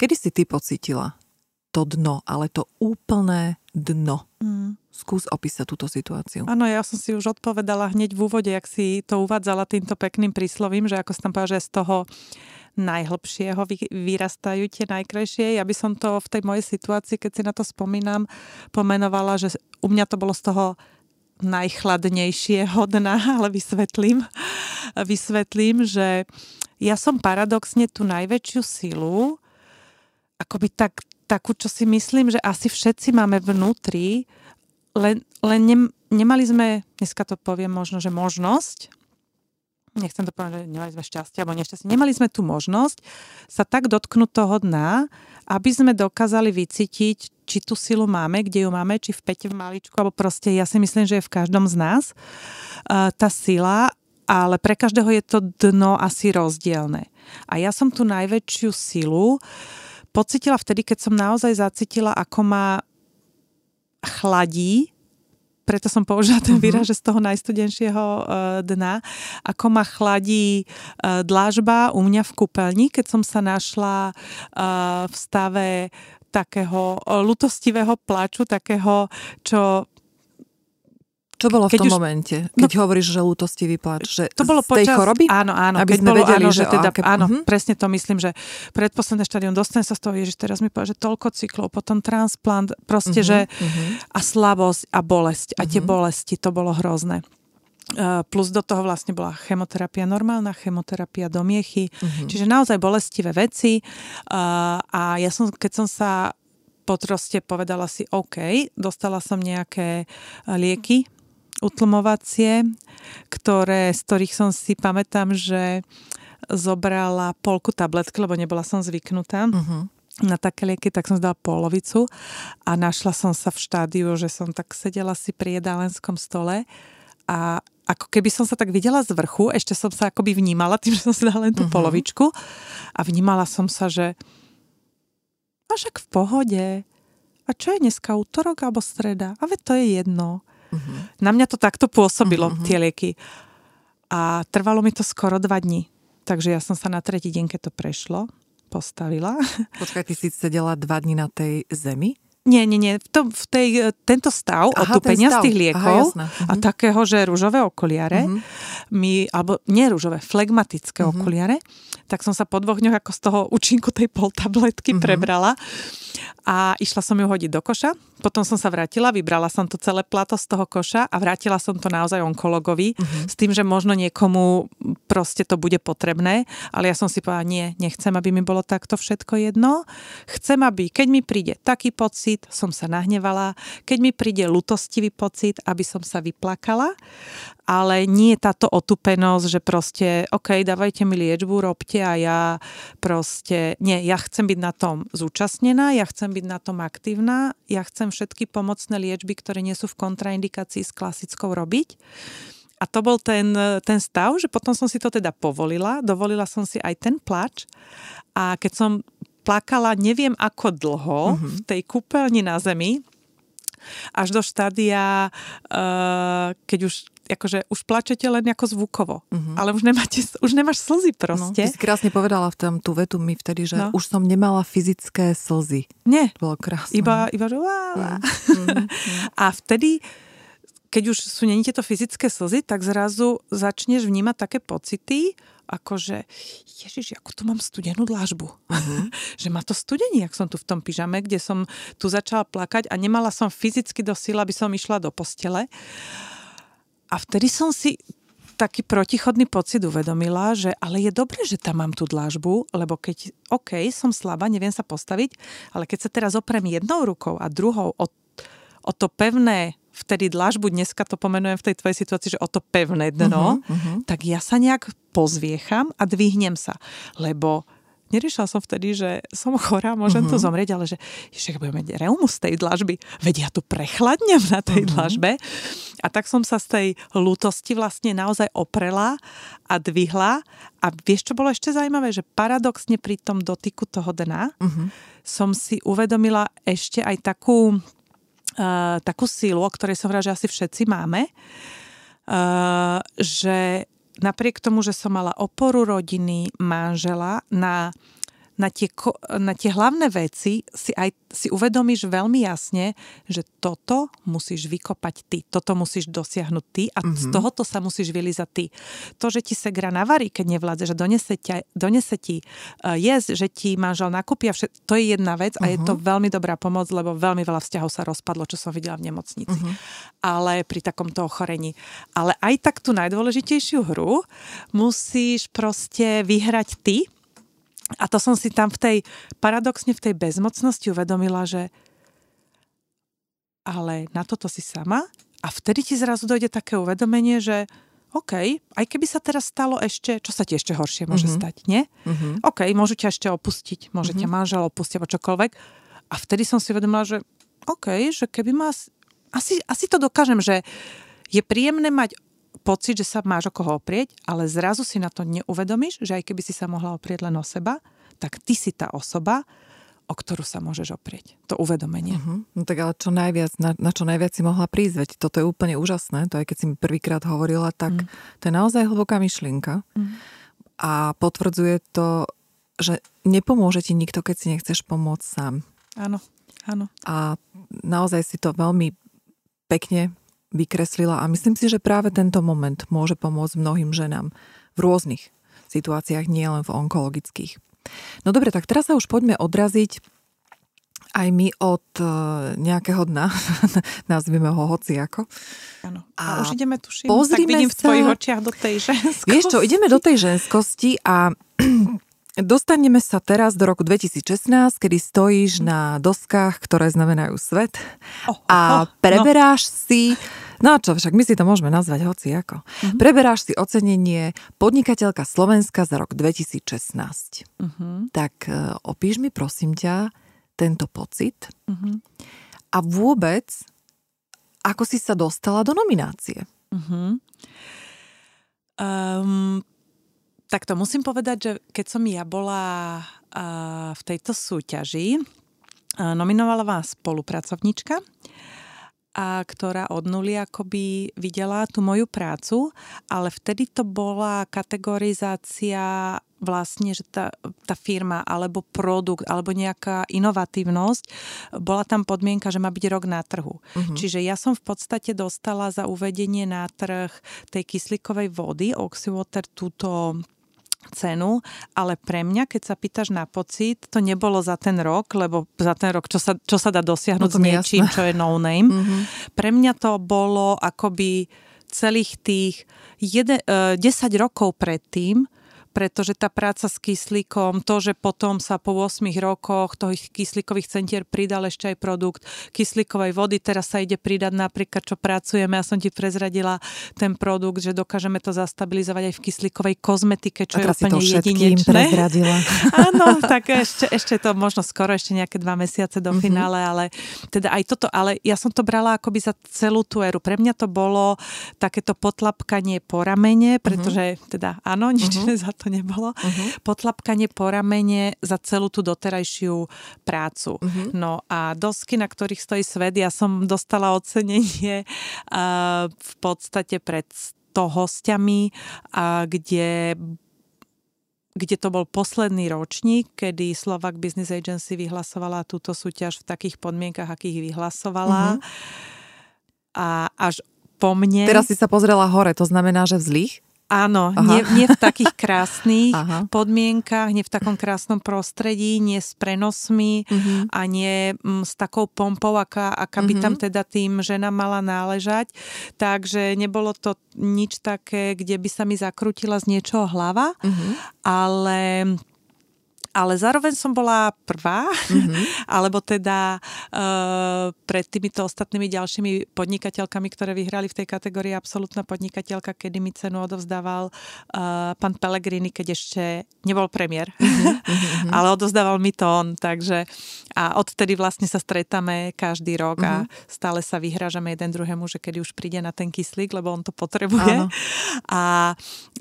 Kedy si ty pocítila to dno, ale to úplné dno. Mm. Skús opísať túto situáciu. Áno, ja som si už odpovedala hneď v úvode, ak si to uvádzala týmto pekným príslovím, že ako som tam povedala, že z toho najhlbšieho vyrastajú tie najkrajšie. Ja by som to v tej mojej situácii, keď si na to spomínam, pomenovala, že u mňa to bolo z toho najchladnejšieho dna, ale vysvetlím, vysvetlím, že ja som paradoxne tú najväčšiu silu akoby tak takú, čo si myslím, že asi všetci máme vnútri, len, len ne, nemali sme, dneska to poviem možno, že možnosť, nechcem to povedať, že nemali sme šťastie alebo nešťastie, nemali sme tú možnosť sa tak dotknúť toho dna, aby sme dokázali vycítiť, či tú silu máme, kde ju máme, či v pete v maličku, alebo proste ja si myslím, že je v každom z nás uh, tá sila, ale pre každého je to dno asi rozdielne. A ja som tú najväčšiu silu uh, pocitila vtedy, keď som naozaj zacítila, ako ma chladí, preto som použila ten mhm. výraz, že z toho najstudenšieho uh, dna, ako ma chladí uh, dlážba u mňa v kúpeľni, keď som sa našla uh, v stave takého lutostivého plaču, takého, čo čo bolo v tom už, momente, keď no, hovoríš, že lútostivý plač? Že to bolo z tej počas, choroby? Áno, áno. Aby keď sme bolo, vedeli, áno, že teda, aké... áno, uh-huh. presne to myslím, že predposledné štádium dostane sa z toho, Ježiš, teraz mi povedal, že toľko cyklov, potom transplant, proste, uh-huh, že uh-huh. a slabosť a bolesť. Uh-huh. A tie bolesti, to bolo hrozné. Uh, plus do toho vlastne bola chemoterapia normálna, chemoterapia do miechy, uh-huh. čiže naozaj bolestivé veci. Uh, a ja som, keď som sa potroste povedala si, OK, dostala som nejaké lieky utlmovacie, ktoré, z ktorých som si pamätám, že zobrala polku tabletky, lebo nebola som zvyknutá. Uh-huh na také lieky, tak som zdala polovicu a našla som sa v štádiu, že som tak sedela si pri jedálenskom stole a ako keby som sa tak videla z vrchu, ešte som sa akoby vnímala tým, že som si dala len tú uh-huh. polovičku a vnímala som sa, že a však v pohode. A čo je dneska, útorok alebo streda? A veď to je jedno. Uh-huh. Na mňa to takto pôsobilo, uh-huh. tie lieky. A trvalo mi to skoro dva dní. Takže ja som sa na tretí deň, keď to prešlo, postavila. Počkaj, ty si sedela dva dní na tej zemi? Nie, nie, nie. V, tom, v tej, tento stav Aha, otupenia z tých liekov Aha, a uh-huh. takého, že rúžové okuliare, uh-huh. mi, alebo nie rúžové, flegmatické uh-huh. okuliare, tak som sa po dvoch dňoch ako z toho účinku tej poltabletky uh-huh. prebrala a išla som ju hodiť do koša. Potom som sa vrátila, vybrala som to celé plato z toho koša a vrátila som to naozaj onkologovi uh-huh. s tým, že možno niekomu proste to bude potrebné, ale ja som si povedala, nie, nechcem, aby mi bolo takto všetko jedno. Chcem, aby keď mi príde taký pocit, som sa nahnevala, keď mi príde lutostivý pocit, aby som sa vyplakala, ale nie táto otupenosť, že proste, OK, dávajte mi liečbu, robte a ja proste, nie, ja chcem byť na tom zúčastnená, ja chcem byť na tom aktívna, ja chcem všetky pomocné liečby, ktoré nie sú v kontraindikácii s klasickou robiť. A to bol ten, ten stav, že potom som si to teda povolila, dovolila som si aj ten plač a keď som plakala neviem ako dlho mm-hmm. v tej kúpeľni na zemi, až do štádia, uh, keď už akože už plačete len ako zvukovo, uh-huh. ale už, nemáte, už nemáš slzy no, proste. No, ty si krásne povedala v tom tú vetu mi vtedy, že no. už som nemala fyzické slzy. Nie. To bolo krásne. Iba, iba že mm. A vtedy keď už sú není tieto fyzické slzy, tak zrazu začneš vnímať také pocity, ako že ježiš, ako tu mám studenú dlážbu. Uh-huh. že ma to studení, ak som tu v tom pyžame, kde som tu začala plakať a nemala som fyzicky do síla, aby som išla do postele. A vtedy som si taký protichodný pocit uvedomila, že ale je dobré, že tam mám tú dlažbu, lebo keď, OK, som slabá, neviem sa postaviť, ale keď sa teraz oprem jednou rukou a druhou o, o to pevné, vtedy dlažbu, dneska to pomenujem v tej tvojej situácii, že o to pevné dno, uh-huh, uh-huh. tak ja sa nejak pozviecham a dvihnem sa, lebo neriešila som vtedy, že som chorá, môžem uh-huh. tu mhm. zomrieť, ale že ešte budem mať reumus z tej dlažby, veď ja tu prechladnem na tej uh-huh. dlažbe. A tak som sa z tej lútosti vlastne naozaj oprela a dvihla. A vieš, čo bolo ešte zaujímavé? Že paradoxne pri tom dotyku toho dna uh-huh. som si uvedomila ešte aj takú, uh, takú sílu, o ktorej som hovorila, že asi všetci máme, uh, že napriek tomu, že som mala oporu rodiny, manžela na na tie, na tie hlavné veci si aj si uvedomíš veľmi jasne, že toto musíš vykopať ty, toto musíš dosiahnuť ty a mm-hmm. z mhm. tohoto sa musíš vylizať ty. To, že ti segra navarí, keď nevládze, že donese, ťa, donese ti uh, jesť, že ti manžel nakúpia, všet, to je jedna vec a mm-hmm. je to mhm. veľmi dobrá pomoc, lebo veľmi veľa vzťahov sa rozpadlo, čo som videla v nemocnici. Mm-hmm. Ale pri takomto ochorení. Ale aj tak tú najdôležitejšiu hru musíš proste vyhrať ty, a to som si tam v tej, paradoxne v tej bezmocnosti uvedomila, že ale na toto si sama a vtedy ti zrazu dojde také uvedomenie, že OK, aj keby sa teraz stalo ešte, čo sa ti ešte horšie môže mm-hmm. stať, nie? Mm-hmm. OK, môžu ťa ešte opustiť, môže mm-hmm. ťa manžel opustiť alebo čokoľvek. A vtedy som si uvedomila, že OK, že keby ma... Asi, asi to dokážem, že je príjemné mať pocit, že sa máš o koho oprieť, ale zrazu si na to neuvedomíš, že aj keby si sa mohla oprieť len o seba, tak ty si tá osoba, o ktorú sa môžeš oprieť. To uvedomenie. Uh-huh. No tak ale čo najviac, na, na čo najviac si mohla prísť, veď toto je úplne úžasné, to aj keď si mi prvýkrát hovorila, tak uh-huh. to je naozaj hlboká myšlienka uh-huh. a potvrdzuje to, že nepomôže ti nikto, keď si nechceš pomôcť sám. Áno, áno. A naozaj si to veľmi pekne vykreslila a myslím si, že práve tento moment môže pomôcť mnohým ženám v rôznych situáciách, nielen v onkologických. No dobre, tak teraz sa už poďme odraziť aj my od e, nejakého dna, nazvime ho hociako. Áno. A, a už ideme, tuším, tak vidím sa... v tvojich očiach do tej ženskosti. Vieš čo, ideme do tej ženskosti a dostaneme sa teraz do roku 2016, kedy stojíš na doskách, ktoré znamenajú svet oh, oh, a preberáš no. si No čo, však my si to môžeme nazvať hoci ako. Uh-huh. Preberáš si ocenenie podnikateľka Slovenska za rok 2016. Uh-huh. Mhm. Tak uh, opíš mi prosím ťa tento pocit uh-huh. a vôbec ako si sa dostala do nominácie. Uh-huh. Um, tak to musím povedať, že keď som ja bola uh, v tejto súťaži, uh, nominovala vás spolupracovníčka, a ktorá od nuly akoby videla tú moju prácu, ale vtedy to bola kategorizácia vlastne, že tá, tá firma alebo produkt alebo nejaká inovatívnosť, bola tam podmienka, že má byť rok na trhu. Uh-huh. Čiže ja som v podstate dostala za uvedenie na trh tej kyslíkovej vody Oxywater túto cenu, ale pre mňa, keď sa pýtaš na pocit, to nebolo za ten rok, lebo za ten rok, čo sa, čo sa dá dosiahnuť no s niečím, jasné. čo je no name. Mm-hmm. Pre mňa to bolo akoby celých tých jede, uh, 10 rokov predtým, pretože tá práca s kyslíkom, to, že potom sa po 8 rokoch toho kyslíkových centier pridal ešte aj produkt kyslíkovej vody, teraz sa ide pridať napríklad, čo pracujeme, ja som ti prezradila ten produkt, že dokážeme to zastabilizovať aj v kyslíkovej kozmetike, čo je úplne jedinečné. Áno, tak ešte, ešte to možno skoro, ešte nejaké dva mesiace do mm-hmm. finále, ale teda aj toto, ale ja som to brala akoby za celú tú éru. Pre mňa to bolo takéto potlapkanie po ramene, pretože mm-hmm. teda áno, nič mm-hmm. To nebolo. Uh-huh. Potlapkanie po ramene za celú tú doterajšiu prácu. Uh-huh. No a dosky, na ktorých stojí svet, ja som dostala ocenenie uh, v podstate pred to hostiami, uh, kde kde to bol posledný ročník, kedy Slovak Business Agency vyhlasovala túto súťaž v takých podmienkach, akých vyhlasovala. Uh-huh. A až po mne... Teraz si sa pozrela hore, to znamená, že v zlých? Áno, nie, nie v takých krásnych Aha. podmienkach, nie v takom krásnom prostredí, nie s prenosmi uh-huh. a nie m, mm, s takou pompou, aká, aká uh-huh. by tam mhm. teda tým žena mala náležať. Takže nebolo to nič také, kde by sa mi zakrutila z niečoho hlava, uh-huh. ale ale zároveň som bola prvá, mm-hmm. alebo teda uh, pred týmito ostatnými ďalšími podnikateľkami, ktoré vyhrali v tej kategórii absolútna podnikateľka, kedy mi cenu odovzdával uh, pán Pellegrini, keď ešte nebol premiér, mm-hmm. ale odovzdával mi to on, takže a odtedy vlastne sa stretáme každý rok mm-hmm. a mhm. stále sa vyhrážame jeden druhému, že kedy už príde na ten kyslík, lebo on to potrebuje. Áno. A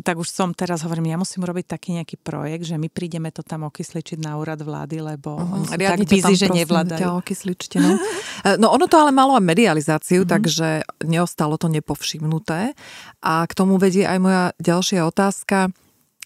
tak už som teraz hovorím, ja musím robiť taký nejaký projekt, že my prídeme to tam okysličiť na úrad vlády, lebo uh-huh. tak busy, že nevládajú. okysličte, no. no ono to ale malo aj medializáciu, uh-huh. takže neostalo to nepovšimnuté. A k tomu vedie aj moja ďalšia otázka.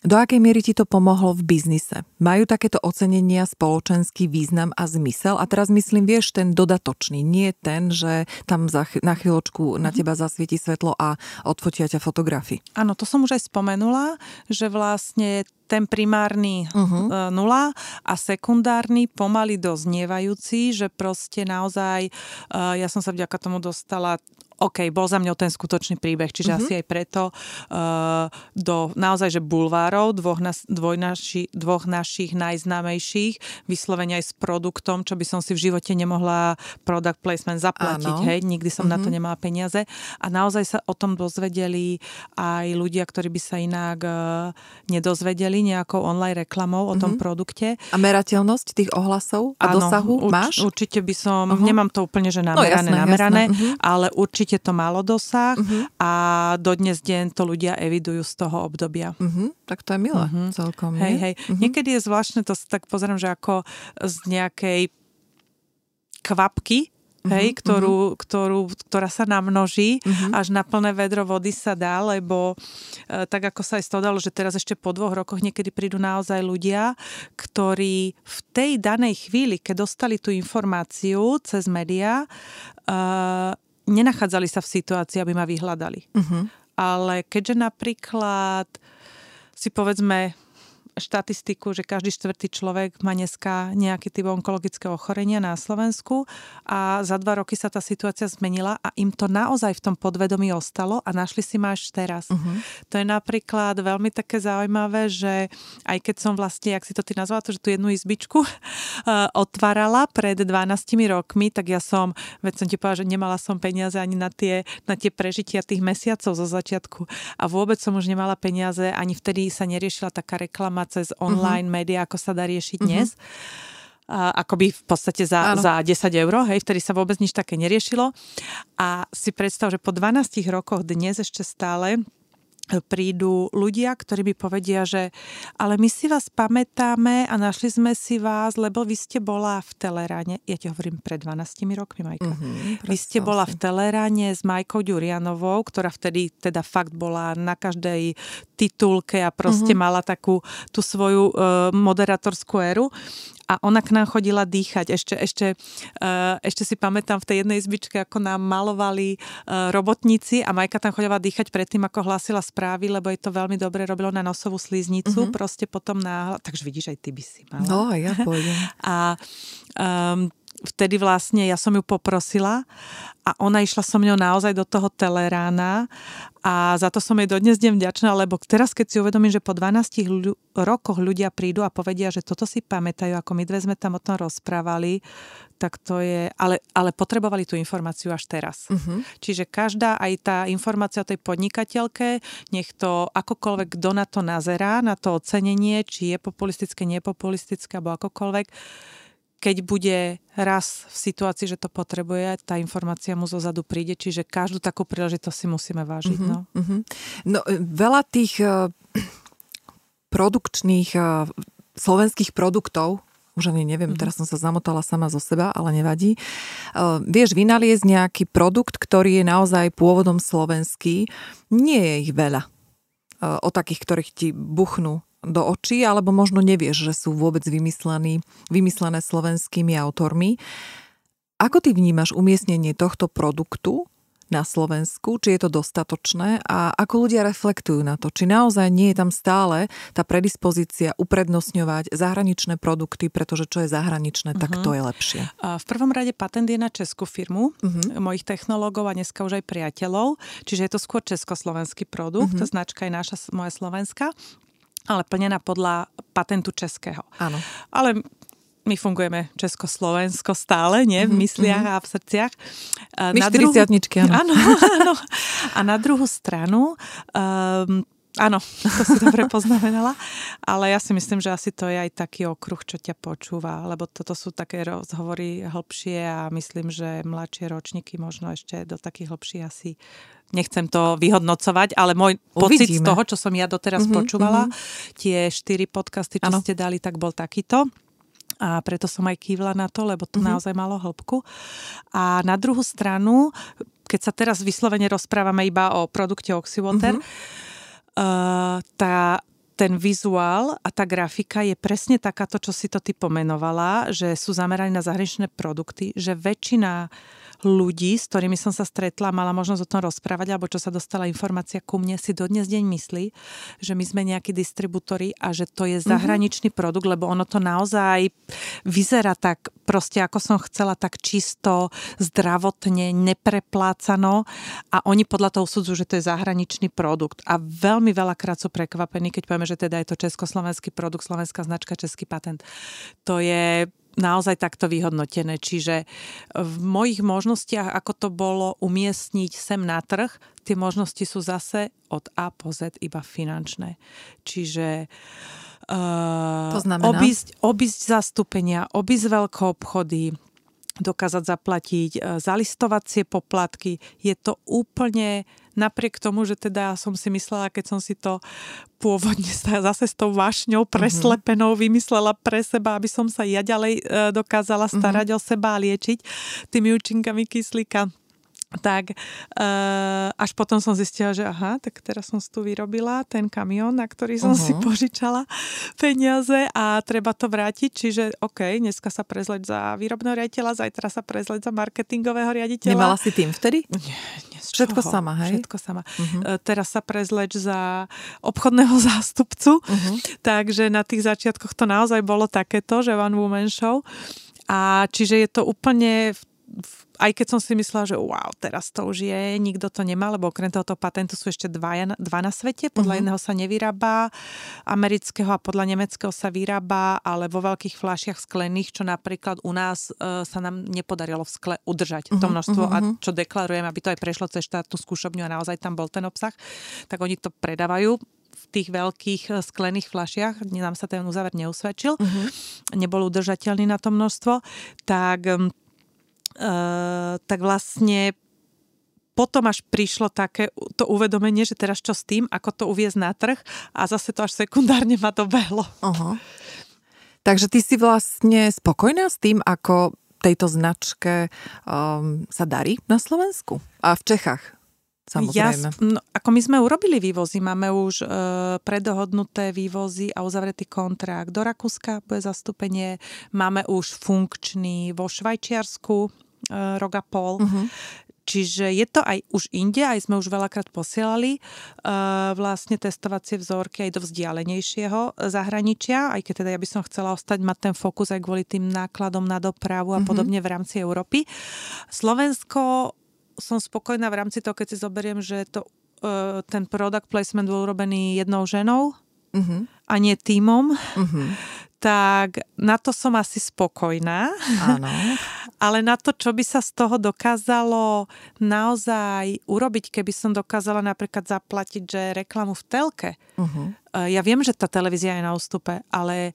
Do akej miery ti to pomohlo v biznise? Majú takéto ocenenia spoločenský význam a zmysel? A teraz myslím, vieš, ten dodatočný, nie ten, že tam za, na chvíľočku na mhm. teba zasvieti svetlo a odfotia ťa fotografii. Áno, to som už aj spomenula, že vlastne ten primárny uh-huh. nula a sekundárny pomaly doznievajúci, že proste naozaj, e, ja som sa vďaka tomu dostala OK, bol za mňou ten skutočný príbeh, čiže uh-huh. asi aj preto uh, do naozaj, že bulvárov, dvoch, nas, dvoj naši, dvoch našich najznámejších, vyslovene aj s produktom, čo by som si v živote nemohla product placement zaplatiť, Áno. hej, nikdy som uh-huh. na to mhm. nemala peniaze a naozaj sa o tom dozvedeli aj ľudia, ktorí by sa inak uh, nedozvedeli nejakou online reklamou o tom uh-huh. produkte. A merateľnosť tých ohlasov a Áno, dosahu urč, máš? určite by som, uh-huh. nemám to úplne, že namerané, no, jasné, namerané, jasné. Uh-huh. ale určite určite to malo dosah uh-huh. a dodnes deň to ľudia evidujú z toho obdobia. Uh-huh. Tak to je milé uh-huh. celkom. Hej, hej. Uh-huh. Niekedy je zvláštne, to tak pozerám, že ako z nejakej kvapky hej, ktorú, uh-huh. Ktorú, ktorá sa namnoží, uh-huh. až na plné vedro vody sa dá, lebo e, tak ako sa aj stodalo, že teraz ešte po dvoch rokoch niekedy prídu naozaj ľudia, ktorí v tej danej chvíli, keď dostali tú informáciu cez médiá, e, nenachádzali sa v situácii, aby ma vyhľadali. Uh-huh. Ale keďže napríklad si povedzme štatistiku, že každý štvrtý človek má dneska nejaký typ onkologického ochorenia na Slovensku a za dva roky sa tá situácia zmenila a im to naozaj v tom podvedomí ostalo a našli si ma až teraz. Uh-huh. To je napríklad veľmi také zaujímavé, že aj keď som vlastne, jak si to ty nazvala, to, že tú jednu izbičku uh, otvárala pred 12 rokmi, tak ja som, veď som ti povedala, že nemala som peniaze ani na tie, na tie prežitia tých mesiacov zo začiatku a vôbec som už nemala peniaze, ani vtedy sa neriešila taká reklama cez online uh-huh. médiá, ako sa dá riešiť uh-huh. dnes. akoby v podstate za, za 10 eur, hej, vtedy sa vôbec nič také neriešilo. A si predstav, že po 12 rokoch dnes ešte stále prídu ľudia, ktorí by povedia, že ale my si vás pamätáme a našli sme si vás, lebo vy ste bola v Teleráne, ja ti hovorím pred 12 rokmi, Majka. Mm-hmm, vy ste bola v Teleráne s Majkou Ďurianovou, ktorá vtedy teda fakt bola na každej titulke a proste mm-hmm. mala takú tú svoju uh, moderatorskú éru a ona k nám chodila dýchať. Ešte, ešte, uh, ešte si pamätám v tej jednej izbičke, ako nám malovali uh, robotníci a Majka tam chodila dýchať predtým, ako hlásila správy, lebo je to veľmi dobre robilo na nosovú slíznicu, uh-huh. proste potom na... Takže vidíš, aj ty by si mala. No, ja pôjdem. a um, vtedy vlastne ja som ju poprosila a ona išla so mňou naozaj do toho telerána a za to som jej dodnes deň vďačná, lebo teraz keď si uvedomím, že po 12 ľu- rokoch ľudia prídu a povedia, že toto si pamätajú, ako my dve sme tam o tom rozprávali, tak to je, ale, ale potrebovali tú informáciu až teraz. Uh-huh. Čiže každá, aj tá informácia o tej podnikateľke, nech to akokoľvek, kto na to nazerá, na to ocenenie, či je populistické, nepopulistické, alebo akokoľvek, keď bude raz v situácii, že to potrebuje, tá informácia mu zozadu príde, čiže každú takú príležitosť si musíme vážiť. Uh-huh, no. Uh-huh. no veľa tých uh, produkčných uh, slovenských produktov, už ani neviem, uh-huh. teraz som sa zamotala sama zo seba, ale nevadí. Uh, vieš vynaliezť nejaký produkt, ktorý je naozaj pôvodom slovenský. Nie je ich veľa. O takých, ktorých ti buchnú do očí, alebo možno nevieš, že sú vôbec vymyslené, vymyslené slovenskými autormi. Ako ty vnímaš umiestnenie tohto produktu na Slovensku, či je to dostatočné a ako ľudia reflektujú na to, či naozaj nie je tam stále tá predispozícia uprednostňovať zahraničné produkty, pretože čo je zahraničné, uh-huh. tak mhm. to je lepšie. V prvom rade patent je na českú firmu, uh-huh. mojich technológov a dneska už aj priateľov, čiže je to skôr československý produkt, uh-huh. značka je naša, moja slovenská ale plnená podľa patentu českého. Áno. Ale my fungujeme Československo stále, nie? V mhm, mysliach mm-hmm. a v srdciach. My na druhu... áno. áno. Áno, A na druhú stranu, um, áno, to si dobre poznamenala, ale ja si myslím, že asi to je aj taký okruh, čo ťa počúva, lebo toto sú také rozhovory hlbšie a myslím, že mladšie ročníky možno ešte do takých hlbších asi nechcem to vyhodnocovať, ale môj pocit Uvidíme. z toho, čo som ja doteraz mm-hmm, počúvala, mm-hmm. tie štyri podcasty, čo ano. ste dali, tak bol takýto. A preto som aj kývla na to, lebo to mm-hmm. naozaj malo hĺbku. A na druhú stranu, keď sa teraz vyslovene rozprávame iba o produkte Oxywater, mm-hmm. Tá, ten vizuál a tá grafika je presne takáto, čo si to ty pomenovala, že sú zameraní na zahraničné produkty, že väčšina ľudí, s ktorými som sa stretla, mala možnosť o tom rozprávať, alebo čo sa dostala informácia ku mne, si dodnes deň myslí, že my sme nejakí distribútori a že to je mhm. zahraničný mm-hmm. produkt, lebo ono to naozaj vyzerá tak proste, ako som chcela, tak čisto, zdravotne, nepreplácano a oni podľa toho súdzu, že to je zahraničný produkt. A veľmi veľakrát sú prekvapení, keď povieme, že teda je to československý produkt, slovenská značka, český patent. To je naozaj takto vyhodnotené. Čiže v mojich možnostiach, ako to bolo umiestniť sem na trh, tie možnosti sú zase od A po Z iba finančné. Čiže uh, to znamená? Obísť, obísť zastúpenia, obísť veľké obchody, dokázať zaplatiť uh, zalistovacie poplatky. Je to úplne napriek tomu, že teda som si myslela, keď som si to pôvodne zase s tou vášňou preslepenou vymyslela pre seba, aby som sa ja ďalej e, dokázala starať mm-hmm. o seba a liečiť tými účinkami kyslíka tak uh, až potom som zistila, že aha, tak teraz som si tu vyrobila ten kamión, na ktorý som uh-huh. si požičala peniaze a treba to vrátiť, čiže OK, dneska sa prezleť za výrobného riaditeľa, zajtra sa prezleť za marketingového riaditeľa. Nemala si tým vtedy? Nie, nie Všetko čoho? sama, hej? Všetko sama. Uh-huh. Teraz sa prezleč za obchodného zástupcu, uh-huh. takže na tých začiatkoch to naozaj bolo takéto, že one woman show. A čiže je to úplne aj keď som si myslela, že wow, teraz to už je, nikto to nemá, lebo okrem tohoto patentu sú ešte dva, dva na svete. Podľa uh-huh. jedného sa nevyrába amerického a podľa nemeckého sa vyrába, ale vo veľkých fľašiach sklených, čo napríklad u nás uh, sa nám nepodarilo v skle udržať uh-huh. to množstvo uh-huh. a čo deklarujem, aby to aj prešlo cez štátnu skúšobňu a naozaj tam bol ten obsah, tak oni to predávajú v tých veľkých eh, sklených flašiach, nám sa ten uzáver neusvedčil, uh-huh. nebol udržateľný na to množstvo, tak, uh, tak vlastne potom až prišlo také to uvedomenie, že teraz čo s tým, ako to uviezť na trh a zase to až sekundárne ma dobehlo. Takže ty si vlastne spokojná s tým, ako tejto značke um, sa darí na Slovensku a v Čechách? Samozrejme. Ja, no, ako my sme urobili vývozy, máme už e, predohodnuté vývozy a uzavretý kontrakt. Do Rakúska bude zastúpenie, máme už funkčný vo Švajčiarsku rok a pol. Uh-huh. Čiže je to aj už inde, aj sme už veľakrát posielali uh, vlastne testovacie vzorky aj do vzdialenejšieho zahraničia, aj keď teda ja by som chcela ostať, mať ten fokus aj kvôli tým nákladom na dopravu a mm-hmm. podobne v rámci Európy. Slovensko som spokojná v rámci toho, keď si zoberiem, že to, uh, ten product placement bol urobený jednou ženou mm-hmm. a nie týmom. Mm-hmm tak na to som asi spokojná. Áno. Ale na to, čo by sa z toho dokázalo naozaj urobiť, keby som dokázala napríklad zaplatiť, že reklamu v telke. Uh-huh. Ja viem, že tá televízia je na ústupe, ale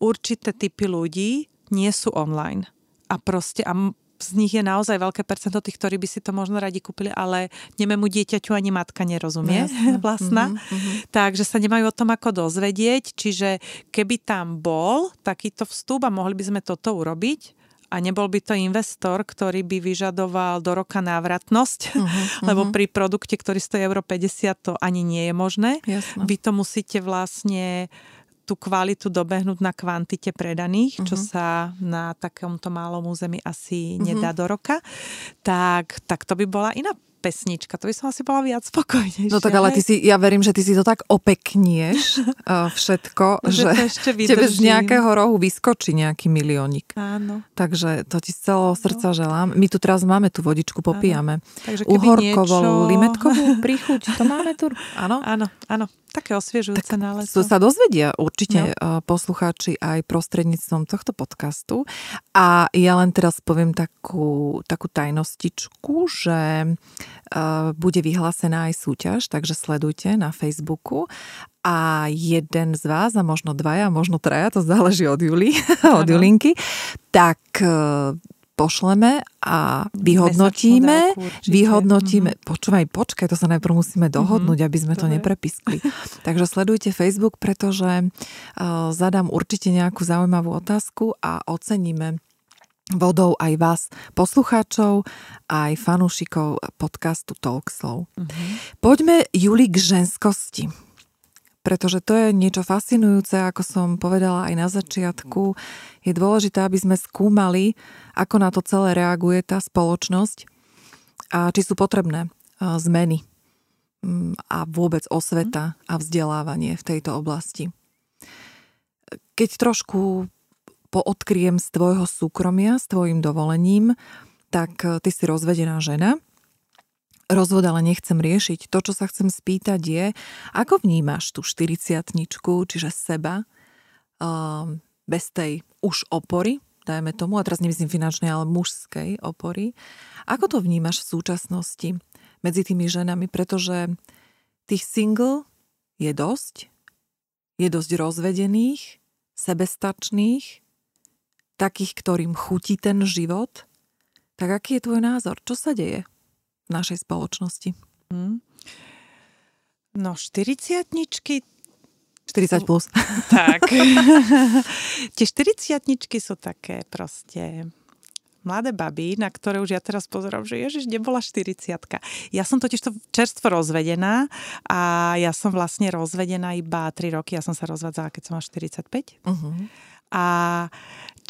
určité typy ľudí nie sú online. A proste, a z nich je naozaj veľké percento tých, ktorí by si to možno radi kúpili, ale nemému dieťaťu ani matka nerozumie no, vlastná. Mm-hmm. Takže sa nemajú o tom ako dozvedieť. Čiže keby tam bol takýto vstup a mohli by sme toto urobiť, a nebol by to investor, ktorý by vyžadoval do roka návratnosť, uh-huh, lebo pri produkte, ktorý stojí euro 50, to ani nie je možné. Jasne. Vy to musíte vlastne tú kvalitu dobehnúť na kvantite predaných, čo mhm. sa na takomto malom území asi uh-huh. nedá do roka, tak, tak to by bola iná pesnička, to by som asi bola viac spokojnejšia. No tak ale ty si, ja verím, že ty si to tak opeknieš uh, všetko, že, že ešte tebe z nejakého rohu vyskočí nejaký miliónik. Áno. Takže to ti z celého srdca no. želám. My tu teraz máme tú vodičku, popíjame. Takže Uhorkovú, niečo... limetkovú príchuť, to máme tu. Áno? Áno, áno. Také osviežujúce tak na leto. sa dozvedia určite no. poslucháči aj prostredníctvom tohto podcastu. A ja len teraz poviem takú, takú tajnostičku, že bude vyhlásená aj súťaž, takže sledujte na Facebooku a jeden z vás, a možno dvaja, možno traja, to záleží od Juli, od Julinky, tak pošleme a vyhodnotíme, vyhodnotíme, mm-hmm. počúvaj, počkaj, to sa najprv musíme mhm. dohodnúť, mm-hmm. aby sme to neprepiskli. Takže sledujte Facebook, pretože uh, zadám určite nejakú zaujímavú otázku a oceníme vodou aj vás, poslucháčov, aj fanúšikov podcastu Talkslow. Mm-hmm. Poďme, Juli, k ženskosti pretože to je niečo fascinujúce, ako som povedala aj na začiatku. Je dôležité, aby sme skúmali, ako na to celé reaguje tá spoločnosť a či sú potrebné zmeny mm, a vôbec osveta a vzdelávanie v tejto oblasti. Keď trošku poodkriem z tvojho súkromia, s tvojim dovolením, tak ty si rozvedená žena – rozvod ale nechcem riešiť. To, čo sa chcem spýtať je, ako vnímaš tú 40 čiže seba, um, bez tej už opory, dajme tomu, a teraz nemyslím finančnej, ale mužskej opory. Ako to vnímaš v súčasnosti medzi tými ženami, pretože tých single je dosť, je dosť rozvedených, sebestačných, takých, ktorým chutí ten život. Tak aký je tvoj názor? Čo sa deje? našej spoločnosti. Mm. No, 40 40 plus. Tak. Tie 40 sú také proste mladé baby, na ktoré už ja teraz pozerám, že Ježiš, nebola 40 Ja som totiž to čerstvo rozvedená a ja som vlastne rozvedená iba 3 roky. Ja som sa rozvádzala, keď som mala 45. Uh-huh. A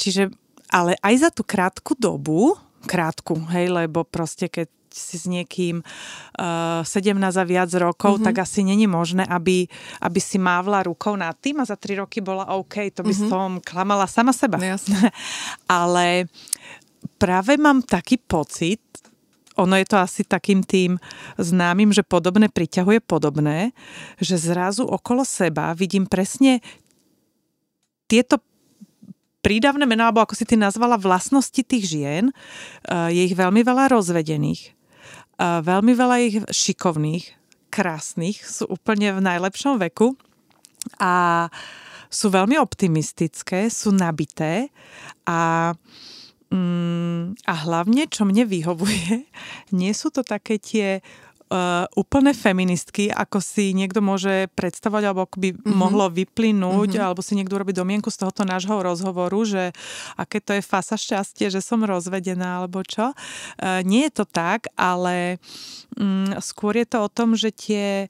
čiže, ale aj za tú krátku dobu, krátku, hej, lebo proste keď si s niekým uh, 17 a viac rokov, mm-hmm. tak asi není možné, aby, aby si mávla rukou nad tým a za 3 roky bola OK, to by mm-hmm. som klamala sama seba. No, Ale práve mám taký pocit, ono je to asi takým tým známym, že podobné priťahuje podobné, že zrazu okolo seba vidím presne tieto prídavné mená, alebo ako si ty nazvala, vlastnosti tých žien, je ich veľmi veľa rozvedených veľmi veľa ich šikovných, krásnych, sú úplne v najlepšom veku a sú veľmi optimistické, sú nabité a, mm, a hlavne, čo mne vyhovuje, nie sú to také tie uh, úplné feministky, ako si niekto môže predstavovať, alebo ako by mm-hmm. mohlo vyplynúť, mm-hmm. alebo si niekto robiť domienku z tohoto nášho rozhovoru, že aké to je fasa šťastie, že som rozvedená, alebo čo. Uh, nie je to tak, ale um, skôr je to o tom, že tie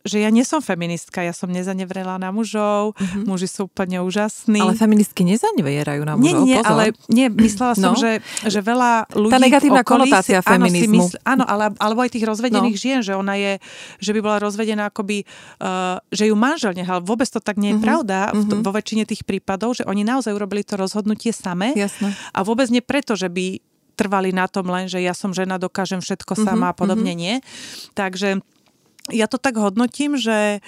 že ja nie som feministka, ja som nezanevrela na mužov, mm-hmm. muži sú úplne úžasní. Ale feministky nezanevierajú na mužov, Nie, nie, pozor. ale nie, myslela som, no. že, že veľa ľudí Tá negatívna okolí, konotácia feminizmu. Áno, mysl, áno ale, alebo aj tých rozvedených no. žien, že ona je, že by bola rozvedená akoby, uh, že ju manžel nehal. Vôbec to tak nie je mm-hmm. pravda mm-hmm. vo väčšine tých prípadov, že oni naozaj urobili to rozhodnutie samé. Jasné. A vôbec nie preto, že by trvali na tom len, že ja som žena, dokážem všetko sama mm-hmm. a podobne mm-hmm. nie. Takže ja to tak hodnotím, že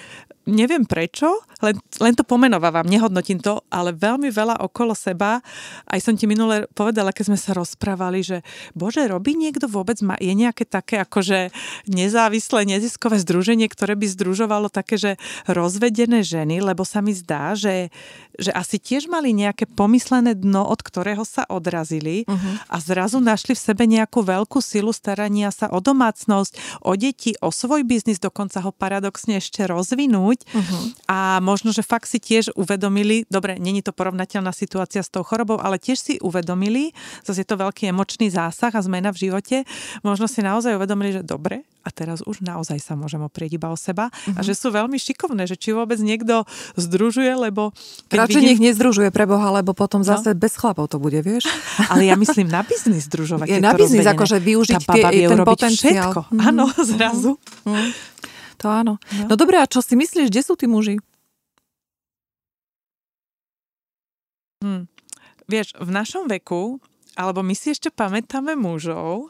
neviem prečo, len, len to pomenovávam, nehodnotím to, ale veľmi veľa okolo seba, aj som ti minule povedala, keď sme sa rozprávali, že bože, robí niekto vôbec, má, je nejaké také akože nezávislé neziskové združenie, ktoré by združovalo také, že rozvedené ženy, lebo sa mi zdá, že, že asi tiež mali nejaké pomyslené dno, od ktorého sa odrazili uh-huh. a zrazu našli v sebe nejakú veľkú silu starania sa o domácnosť, o deti, o svoj biznis, dokonca ho paradoxne ešte rozvinúť zvládnuť uh-huh. a možno, že fakt si tiež uvedomili, dobre, není to porovnateľná situácia s tou chorobou, ale tiež si uvedomili, zase je to veľký emočný zásah a zmena v živote, možno si naozaj uvedomili, že dobre, a teraz už naozaj sa môžem oprieť iba o seba uh-huh. a mhm. že sú veľmi šikovné, že či vôbec niekto združuje, lebo... Keď Radšej vidím... nech nezdružuje pre Boha, lebo potom no. zase bez chlapov to bude, vieš? Ale ja myslím na biznis združovať. Je na biznis, akože využiť tie, ten potenciál. Všetko. Mm-hmm. Áno, zrazu. Mm-hmm. To áno. No. no dobré, a čo si myslíš, kde sú tí muži? Hm. Vieš, v našom veku, alebo my si ešte pamätáme mužov,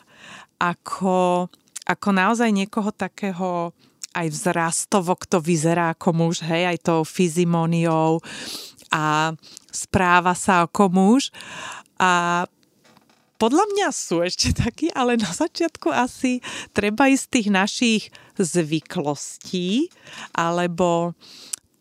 ako, ako naozaj niekoho takého aj vzrastovo, kto vyzerá ako muž, hej, aj tou fyzimoniou a správa sa ako muž. A podľa mňa sú ešte takí, ale na začiatku asi treba ísť tých našich zvyklostí alebo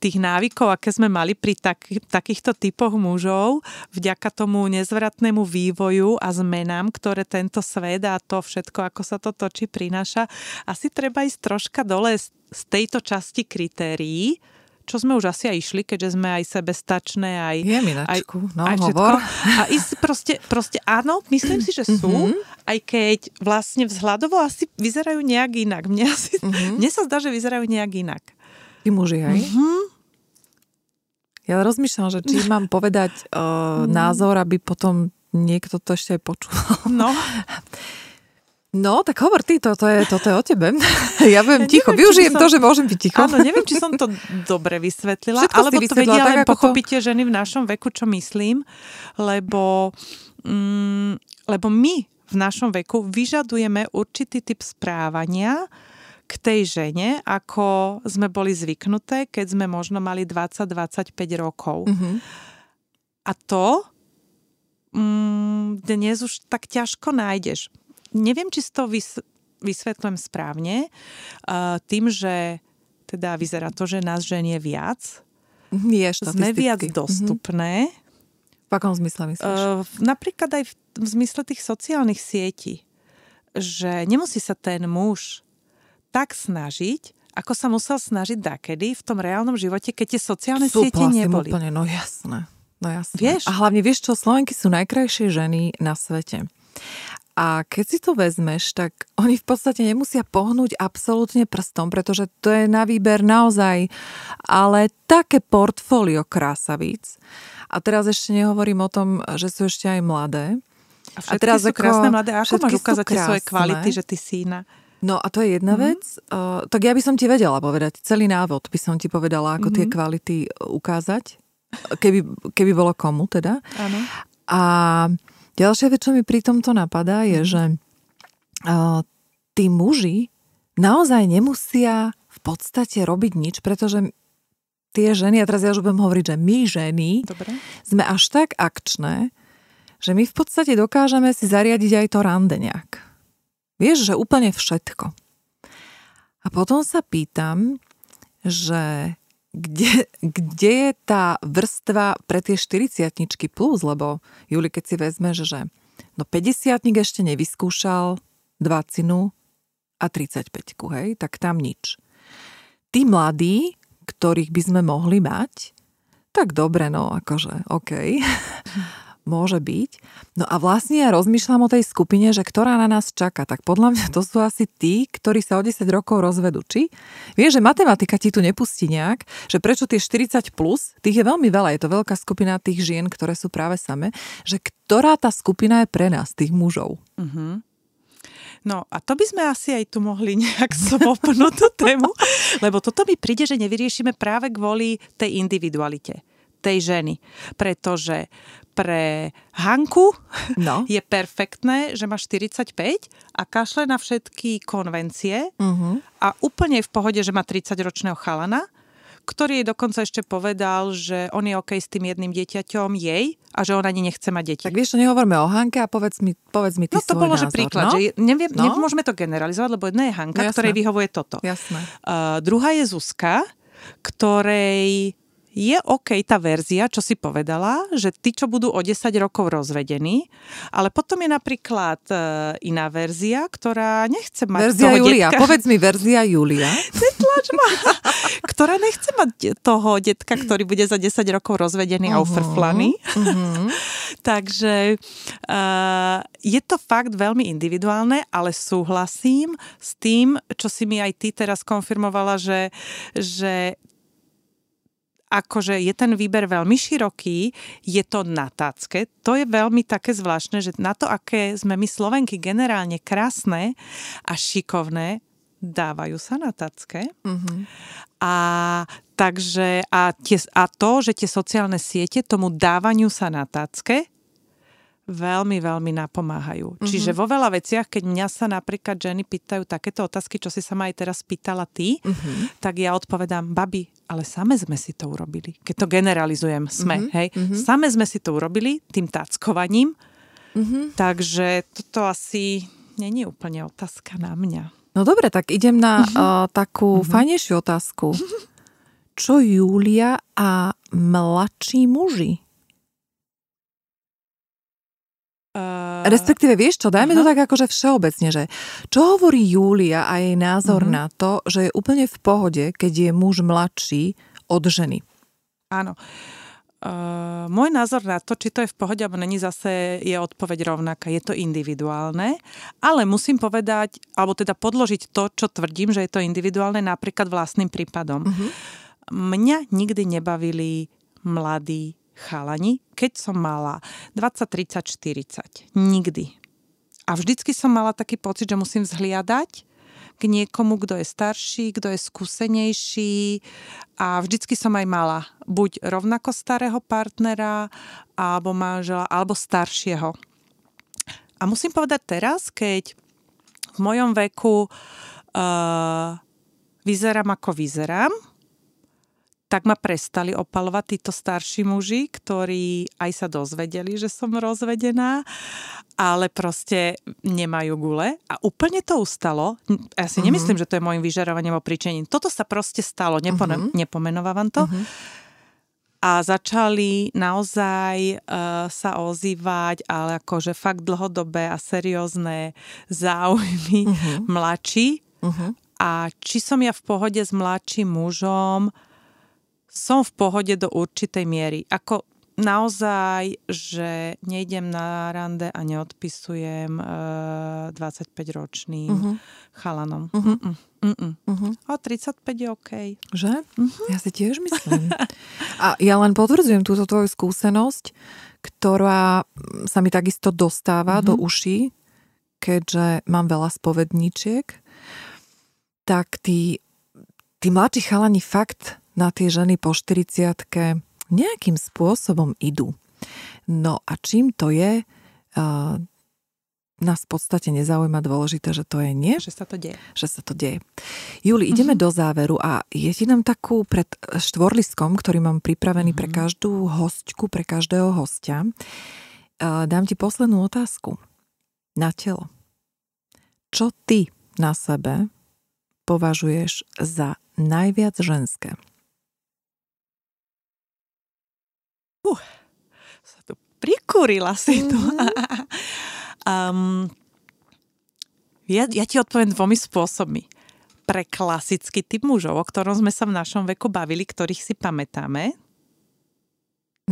tých návykov, aké sme mali pri tak, takýchto typoch mužov, vďaka tomu nezvratnému vývoju a zmenám, ktoré tento svet a to všetko, ako sa to točí, prináša, asi treba ísť troška dole z tejto časti kritérií, čo sme už asi aj išli, keďže sme aj sebestačné, aj... Je minačku, aj, no aj hovor. A ísť proste, proste áno, myslím si, že sú, mm-hmm. aj keď vlastne vzhľadovo asi vyzerajú nejak inak. Mne, asi, mm-hmm. mne sa zdá, že vyzerajú nejak inak. Ty muži, aj? Mm-hmm. Ja rozmýšľam, že či mám povedať uh, mm. názor, aby potom niekto to ešte aj počul. No. No, tak hovor ty, toto je, toto je o tebe. Ja budem ja ticho, neviem, využijem som... to, že môžem byť ticho. Áno, neviem, či som to dobre vysvetlila, Všetko alebo to vedia len pochopíte to... ženy v našom veku, čo myslím, lebo, mm, lebo my v našom veku vyžadujeme určitý typ správania k tej žene, ako sme boli zvyknuté, keď sme možno mali 20-25 rokov. Mm-hmm. A to mm, dnes už tak ťažko nájdeš neviem, či si to vys- vysvetľujem správne, uh, tým, že teda vyzerá to, že nás ženie viac, je sme viac mhm. dostupné. Mm-hmm. V akom zmysle myslíš? Uh, napríklad aj v, v zmysle tých sociálnych sietí. Že nemusí sa ten muž tak snažiť, ako sa musel snažiť dakedy v tom reálnom živote, keď tie sociálne Súplasím siete neboli. úplne, no jasné. No jasné. Vieš? A hlavne vieš čo, Slovenky sú najkrajšie ženy na svete. A keď si to vezmeš, tak oni v podstate nemusia pohnúť absolútne prstom, pretože to je na výber naozaj, ale také portfólio krásavíc. A teraz ešte nehovorím o tom, že sú ešte aj mladé. A a teraz sú ako, krásne mladé. A ako máš ukázať svoje kvality, že ty si iná? No a to je jedna mm-hmm. vec. Uh, tak ja by som ti vedela povedať, celý návod by som ti povedala, ako mm-hmm. tie kvality ukázať, keby, keby bolo komu teda. Áno. A Ďalšia vec, čo mi pri tomto napadá, je, mhm. že uh, tí muži naozaj nemusia v podstate robiť nič, pretože tie ženy, a teraz ja už budem hovoriť, že my ženy Dobre. sme až tak akčné, že my v podstate dokážeme si zariadiť aj to rande nejak. Vieš, že úplne všetko. A potom sa pýtam, že kde, kde je tá vrstva pre tie 40 plus, lebo Juli, keď si vezme, že no 50 ešte nevyskúšal 20 a 35, hej, tak tam nič. Tí mladí, ktorých by sme mohli mať, tak dobre, no akože, OK. môže byť. No a vlastne ja rozmýšľam o tej skupine, že ktorá na nás čaká. Tak podľa mňa to sú asi tí, ktorí sa o 10 rokov rozvedú. Či? Vieš, že matematika ti tu nepustí nejak, že prečo tie 40 plus, tých je veľmi veľa, je to veľká skupina tých žien, ktoré sú práve same, že ktorá tá skupina je pre nás, tých mužov. Uh-huh. No a to by sme asi aj tu mohli nejak svopnúť tú tému, lebo toto mi príde, že nevyriešime práve kvôli tej individualite tej ženy. Pretože pre Hanku no. je perfektné, že má 45 a kašle na všetky konvencie uh-huh. a úplne je v pohode, že má 30-ročného chalana, ktorý jej dokonca ešte povedal, že on je OK s tým jedným dieťaťom jej a že on ani nechce mať deti. Tak vieš, nehovorme o Hanke a povedz mi, povedz mi ty No to bolo, názor, že príklad, no? že neviem, no? nemôžeme to generalizovať, lebo jedna je Hanka, no, ktorej vyhovuje toto. Jasné. Uh, druhá je Zuzka, ktorej je OK tá verzia, čo si povedala, že tí, čo budú o 10 rokov rozvedení, ale potom je napríklad e, iná verzia, ktorá nechce mať Verzia toho Julia, detka. povedz mi verzia Julia. Netlač ma. ktorá nechce mať toho detka, ktorý bude za 10 rokov rozvedený uh-huh, a ufrflaný. Uh-huh. Takže uh, je to fakt veľmi individuálne, ale súhlasím s tým, čo si mi aj ty teraz konfirmovala, že, že akože je ten výber veľmi široký, je to na tácke. To je veľmi také zvláštne, že na to, aké sme my Slovenky generálne krásne a šikovné, dávajú sa na tacke. Mm-hmm. A, takže, a, tie, a to, že tie sociálne siete tomu dávaniu sa na tacke veľmi, veľmi napomáhajú. Mm-hmm. Čiže vo veľa veciach, keď mňa sa napríklad ženy pýtajú takéto otázky, čo si sa ma aj teraz pýtala ty, mm-hmm. tak ja odpovedám, babi, ale same sme si to urobili. Keď to generalizujem, sme, mm-hmm. hej. Mm-hmm. Same sme si to urobili tým táckovaním, mm-hmm. takže toto asi není úplne otázka na mňa. No dobre, tak idem na mm-hmm. uh, takú mm-hmm. fajnejšiu otázku. Čo Júlia a mladší muži? Uh, Respektíve, vieš čo, dajme uh-huh. to tak akože všeobecne, že čo hovorí Júlia a jej názor uh-huh. na to, že je úplne v pohode, keď je muž mladší od ženy? Áno. Uh, môj názor na to, či to je v pohode, alebo není zase, je odpoveď rovnaká. Je to individuálne, ale musím povedať, alebo teda podložiť to, čo tvrdím, že je to individuálne napríklad vlastným prípadom. Uh-huh. Mňa nikdy nebavili mladí chalani, keď som mala 20, 30, 40. Nikdy. A vždycky som mala taký pocit, že musím vzhliadať k niekomu, kto je starší, kto je skúsenejší a vždycky som aj mala buď rovnako starého partnera, alebo manžela, alebo staršieho. A musím povedať teraz, keď v mojom veku uh, vyzerám ako vyzerám, tak ma prestali opalovať títo starší muži, ktorí aj sa dozvedeli, že som rozvedená, ale proste nemajú gule. A úplne to ustalo. Ja si uh-huh. nemyslím, že to je môjim vyžarovaním o príčením. Toto sa proste stalo, nepone- uh-huh. nepomenovávam to. Uh-huh. A začali naozaj uh, sa ozývať, ale akože fakt dlhodobé a seriózne záujmy uh-huh. mladší. Uh-huh. A či som ja v pohode s mladším mužom, som v pohode do určitej miery. Ako naozaj, že nejdem na rande a neodpisujem uh, 25-ročným uh-huh. chalanom. Uh-huh. Uh-uh. Uh-huh. A 35 je OK. Že? Uh-huh. Ja si tiež myslím. a ja len potvrdzujem túto tvoju skúsenosť, ktorá sa mi takisto dostáva uh-huh. do uší, keďže mám veľa spovedníčiek, tak tí, tí mladší chalani fakt na tie ženy po 40 nejakým spôsobom idú. No a čím to je, uh, nás v podstate nezaujíma dôležité, že to je nie. Že sa to deje. Že sa to deje. Juli, ideme uh-huh. do záveru a je ti nám takú pred štvorliskom, ktorý mám pripravený uh-huh. pre mhm. každú hostku, pre každého hostia. Uh, dám ti poslednú otázku. Na telo. Čo ty na sebe považuješ za najviac ženské? Uh, sa tu prikúrila si tu. Mm-hmm. um, ja, ja ti odpoviem dvomi spôsobmi. Pre klasický typ mužov, o ktorom sme sa v našom veku bavili, ktorých si pamätáme.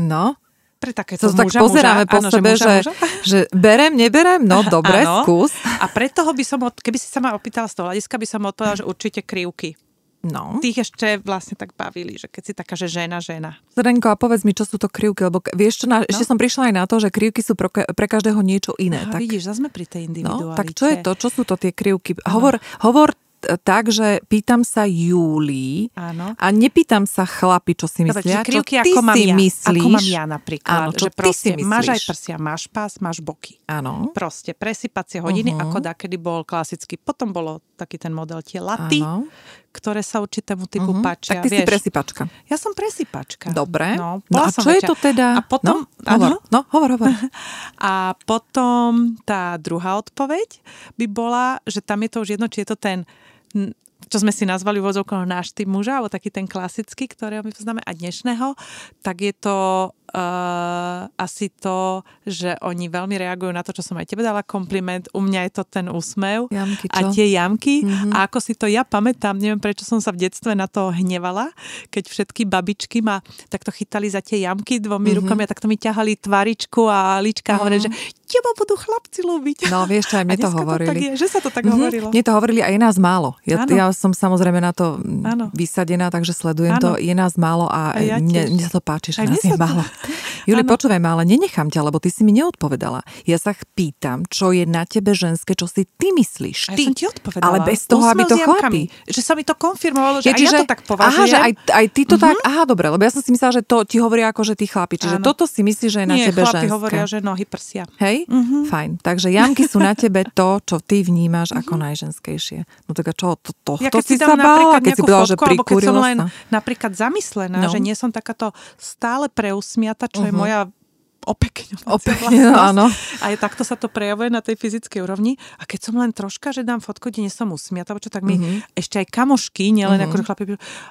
No, pre takéto to muža, tak pozeráme muža, po áno, sebe, že, muža, že, muža. že berem, neberem, no dobre, áno. skús. A pre toho by som, keby si sa ma opýtala z toho hľadiska, by som odpovedala, že určite krivky. No. Tých ešte vlastne tak bavili, že keď si taká, že žena, žena. Zrenko, a povedz mi, čo sú to krivky, lebo vieš čo, na, no. ešte som prišla aj na to, že krivky sú pre, pre každého niečo iné. Aha, tak, vidíš, zase sme pri tej individualite. No, tak čo je to? Čo sú to tie krivky? Hovor, hovor tak, že pýtam sa Júlii Áno. a nepýtam sa chlapi, čo si myslia. Dobre, čo ty ako mám si ja, myslíš. Ako mám ja napríklad. Áno, čo že proste, ty si myslíš. Máš aj prsia, máš pás, máš boky. Áno. Proste presypacie hodiny, uh-huh. ako da, kedy bol klasický. Potom bolo taký ten model tie laty, Áno. ktoré sa určitému typu uh-huh. páčia. Tak ty vieš, si presypačka. Ja som presypačka. Dobre. No, no a čo väčšia. je to teda? A potom... No, hovor, no, hovor, hovor. a potom tá druhá odpoveď by bola, že tam je to už jedno, či je to ten čo sme si nazvali vozovkou náš typ muža, alebo taký ten klasický, ktorého my poznáme a dnešného, tak je to uh, asi to, že oni veľmi reagujú na to, čo som aj tebe dala kompliment. U mňa je to ten úsmev jamky, a tie jamky. Mm-hmm. A ako si to ja pamätám, neviem prečo som sa v detstve na to hnevala, keď všetky babičky ma takto chytali za tie jamky dvomi mm-hmm. rukami a takto mi ťahali tvaričku a lička mm-hmm. hovorili, že teba budú chlapci ľúbiť. No vieš, aj mne to hovorili. To tak je, že sa to tak mm-hmm. hovorilo. Mne to hovorili aj je nás málo. Ja, ja som samozrejme na to ano. vysadená, takže sledujem ano. to. Je nás málo a, a ja mne, mne sa to páči, že nás je málo. Juli, počúvaj ma, ale nenechám ťa, lebo ty si mi neodpovedala. Ja sa pýtam, čo je na tebe ženské, čo si ty myslíš. Ty. Ja som ti odpovedala. Ale bez toho, Úsmel aby to chlapi. Že sa mi to konfirmovalo, že ja, čiže, aj ja to tak považujem. Aha, že aj, aj ty to uh-huh. tak, aha, dobre, lebo ja som si myslela, že to ti hovoria ako, že ty chlapi. Čiže Áno. toto si myslíš, že je na Nie, tebe ženské. Hovoria, že nohy prsia. Hej? Uh-huh. Fajn. Takže jamky sú na tebe to, čo ty vnímaš ako uh-huh. najženskejšie. No tak a čo, to, to, ja, to si sa bála, keď si povedala, že prikúrilo sa? napríklad zamyslená, že nie som takáto stále preusmiata, čo je moja opekňovacia Opekne, áno. A je takto sa to prejavuje na tej fyzickej úrovni. A keď som len troška, že dám fotku, kde nie som usmiatá, čo tak mi mm-hmm. ešte aj kamošky, nielen mm-hmm. ako chlapi,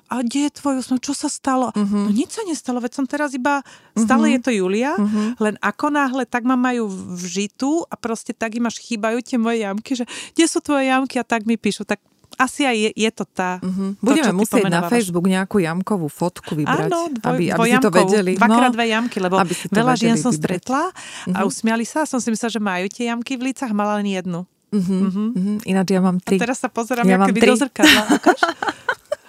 a kde je tvoj úsmev, čo sa stalo? Mm-hmm. No nič sa nestalo, veď som teraz iba, stále mm-hmm. je to Julia, mm-hmm. len ako náhle tak ma majú v žitu a proste tak im až chýbajú tie moje jamky, že kde sú tvoje jamky a tak mi píšu, tak asi aj je, je to tá... Budeme to, musieť na Facebook nejakú jamkovú fotku vybrať, Áno, dvoj, aby, aby si to vedeli. Dvakrát no, dve jamky, lebo veľa žien som stretla uh-huh. a usmiali sa a som si myslela, že majú tie jamky v lícach, mala len jednu. Uh-huh. Uh-huh. Ináč ja mám tri. A teraz sa pozerám, ja aké do zrkadla.